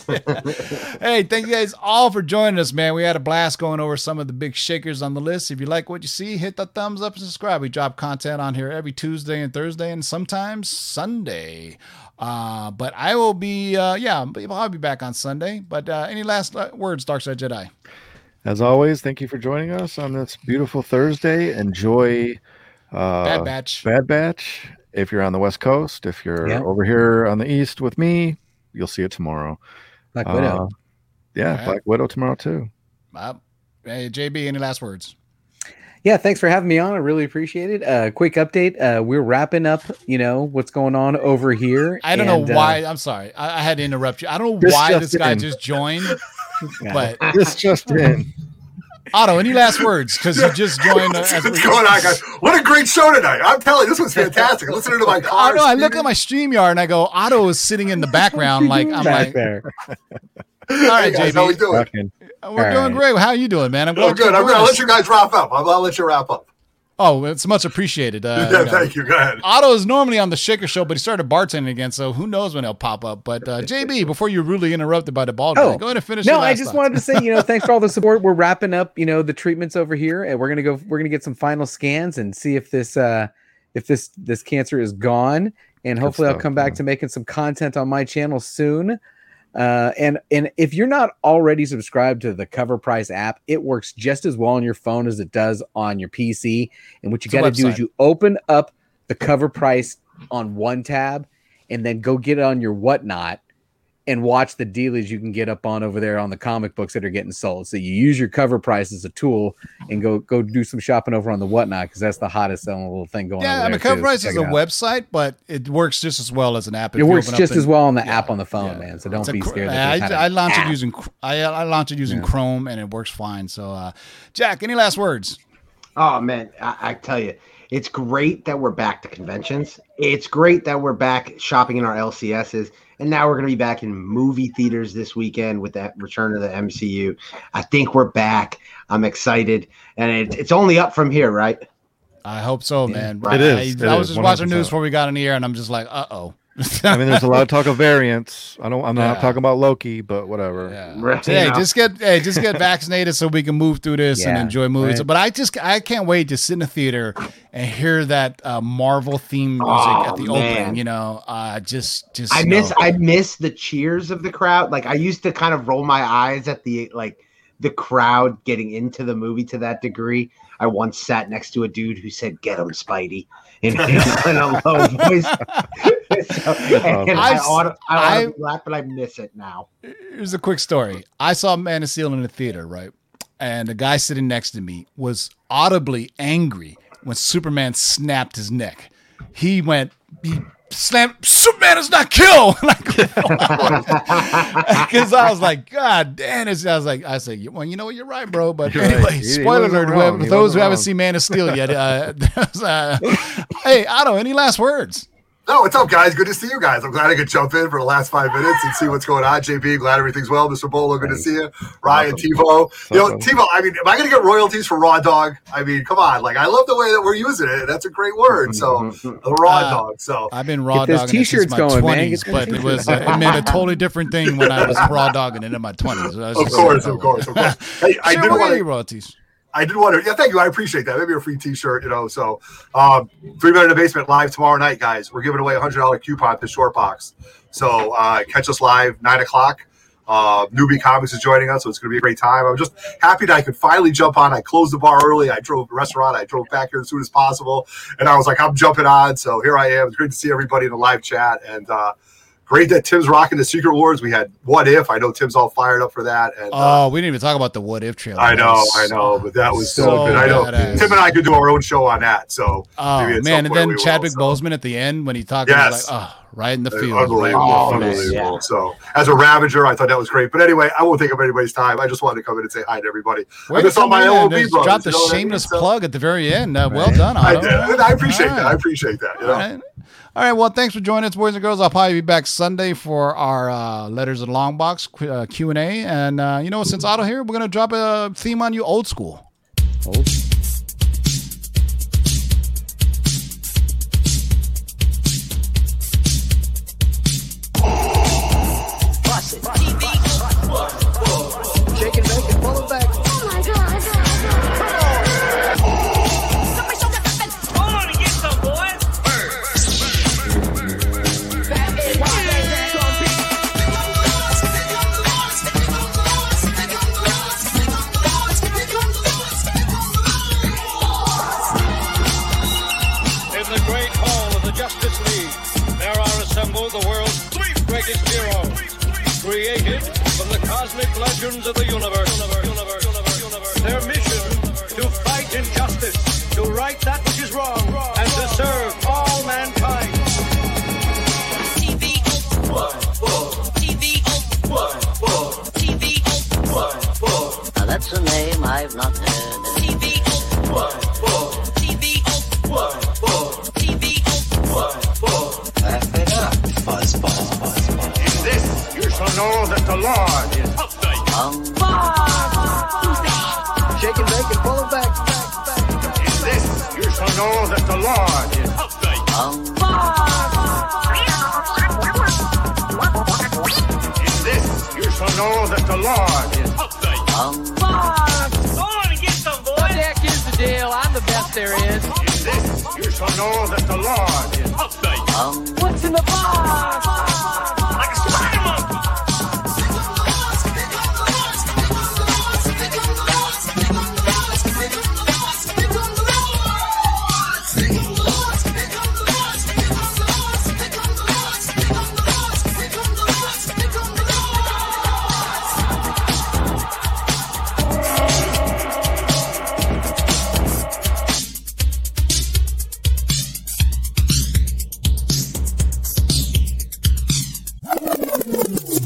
hey, thank you guys all for joining us, man. We had a blast going over some of the big shakers on the list. If you like what you see, hit the thumbs up and subscribe. We drop content on here every Tuesday and Thursday, and sometimes Sunday. Uh, but I will be, uh, yeah, I'll be back on Sunday. But uh, any last uh, words, Darkside Jedi? As always, thank you for joining us on this beautiful Thursday. Enjoy uh, Bad Batch. Bad Batch. If you're on the West Coast, if you're Yeah. over here on the East with me, you'll see it tomorrow. Black Widow. Uh, yeah, Alright. Black Widow tomorrow too. Uh, hey, JB, any last words? Yeah, thanks for having me on. I really appreciate it. Uh, quick update: uh, we're wrapping up. You know what's going on over here. I don't and, know uh, why. I'm sorry. I, I had to interrupt you. I don't know why this guy in. just joined. Yeah. But This just in. Otto, any last words? Because you just joined. Uh, as What's going on, guys? What a great show tonight! I'm telling you, this was fantastic. Listening to my I car. know. I look at my StreamYard and I go, Otto is sitting in the background. Like I'm back like, there. all right, Hey guys, how we JB, doing? We're All doing right. great. How are you doing, man? I'm glad good. I'm joined gonna let you guys wrap up. I'll, I'll let you wrap up. Oh, it's much appreciated. Uh, Yeah, you know. thank you. Go ahead. Otto is normally on the Shaker Show, but he started bartending again, so who knows when he'll pop up. But uh, JB, before you're rudely interrupted by the ball guy, Oh, go ahead and finish. No, your I just thoughts. wanted to say, you know, thanks for all the support. We're wrapping up, you know, the treatments over here, and we're gonna go. We're gonna get some final scans and see if this, uh if this this cancer is gone. And hopefully, I'll come back yeah. to making some content on my channel soon. Uh, and and if you're not already subscribed to the Cover Price app, it works just as well on your phone as it does on your PC. And what you got to do is you open up the Cover Price on one tab, and then go get it on your whatnot and watch the dealers you can get up on over there on the comic books that are getting sold. So you use your cover price as a tool and go go do some shopping over on the whatnot because that's the hottest selling little thing going on. Yeah, I mean, Cover Price is a website, but it works just as well as an app. It works just the- as well on the yeah, app on the phone, yeah. man. So don't It's be cr- scared. I, that there's I an launched it using I, I launched it using Yeah. Chrome and it works fine. So, uh, Jack, any last words? Oh man, I, I tell you, it's great that we're back to conventions. It's great that we're back shopping in our LCSs, and now we're going to be back in movie theaters this weekend with that return of the MCU. I think we're back. I'm excited, and it, it's only up from here, right? I hope so, man. It is. I, It I was is, just watching news before we got in the air, and I'm just like, uh oh. I mean, there's a lot of talk of variants. I don't. I'm not Yeah. talking about Loki, but whatever. Yeah. Right. Hey, just get hey, just get vaccinated so we can move through this and enjoy movies. right. But I just I can't wait to sit in the theater and hear that uh, Marvel theme music Oh, at the man. opening. You know, uh, just just I miss know. I miss the cheers of the crowd. Like I used to kind of roll my eyes at the like the crowd getting into the movie to that degree. I once sat next to a dude who said, "Get him, Spidey," in, in a low voice. so, um, and I, I've- ought, I, ought I- to laugh, but I miss it now. Here's a quick story. I saw Man of Steel in the theater, right? And the guy sitting next to me was audibly angry when Superman snapped his neck. He went, he slammed, Superman is not kill. Because I was like, God damn it. I was like, I said, well, you know what? You're right, bro. But You're anyway, he spoiler alert. wrong. For those who wasn't haven't seen Man of Steel yet, uh, uh, hey, Otto, any last words? No, what's up, guys? Good to see you guys. I'm glad I could jump in for the last five minutes and see what's going on. JP, glad everything's well. Mr. Bolo, good to see you. Ryan, TiVo. You know, TiVo, I mean, am I going to get royalties for Raw Dog? I mean, come on. Like, I love the way that we're using it. That's a great word. So, the Raw Uh, Dog. So, I've been raw Dog dogging it since t-shirts my going, twenties, Get but it was uh, it meant a totally different thing when I was raw dogging it in my twenties. of course, of course, of course. Hey, I Sure, did we'll want get to royalties. I did want to. Yeah, thank you. I appreciate that. Maybe a free T-shirt, you know. So, um, three minute in the basement live tomorrow night, guys. We're giving away a hundred dollar coupon to Short Box. So uh, catch us live nine o'clock. Uh, Newbie Comics is joining us, so it's going to be a great time. I'm just happy that I could finally jump on. I closed the bar early. I drove the restaurant. I drove back here as soon as possible, and I was like, I'm jumping on. So here I am. It's great to see everybody in the live chat, and uh, great that Tim's rocking the Secret Wars. We had What If. I know Tim's all fired up for that. And uh, Oh, we didn't even talk about the what if trailer. I know, I know, but that was so, so good. I know badass. Tim and I could do our own show on that. So Oh maybe man, and then we will, Chadwick so. Boseman at the end when he talked, Yes. he like, oh, right in the Uh, field. right in the Unbelievable, field. man, unbelievable. yeah. So, as a Ravager, I thought that was great. But anyway, I won't take up anybody's time. I just wanted to come in and say hi to everybody. Way I to miss all my in and LOB just brothers. Drop the you know what I mean? shameless plug at the very end. Uh, well Right. done, I did. I appreciate All that. right. I appreciate that. You know? All right. Well, thanks for joining us, boys and girls. I'll probably be back Sunday for our uh, letters and long box uh, Q and A. And uh, you know, since Otto here, we're gonna drop a theme on you, old school. Old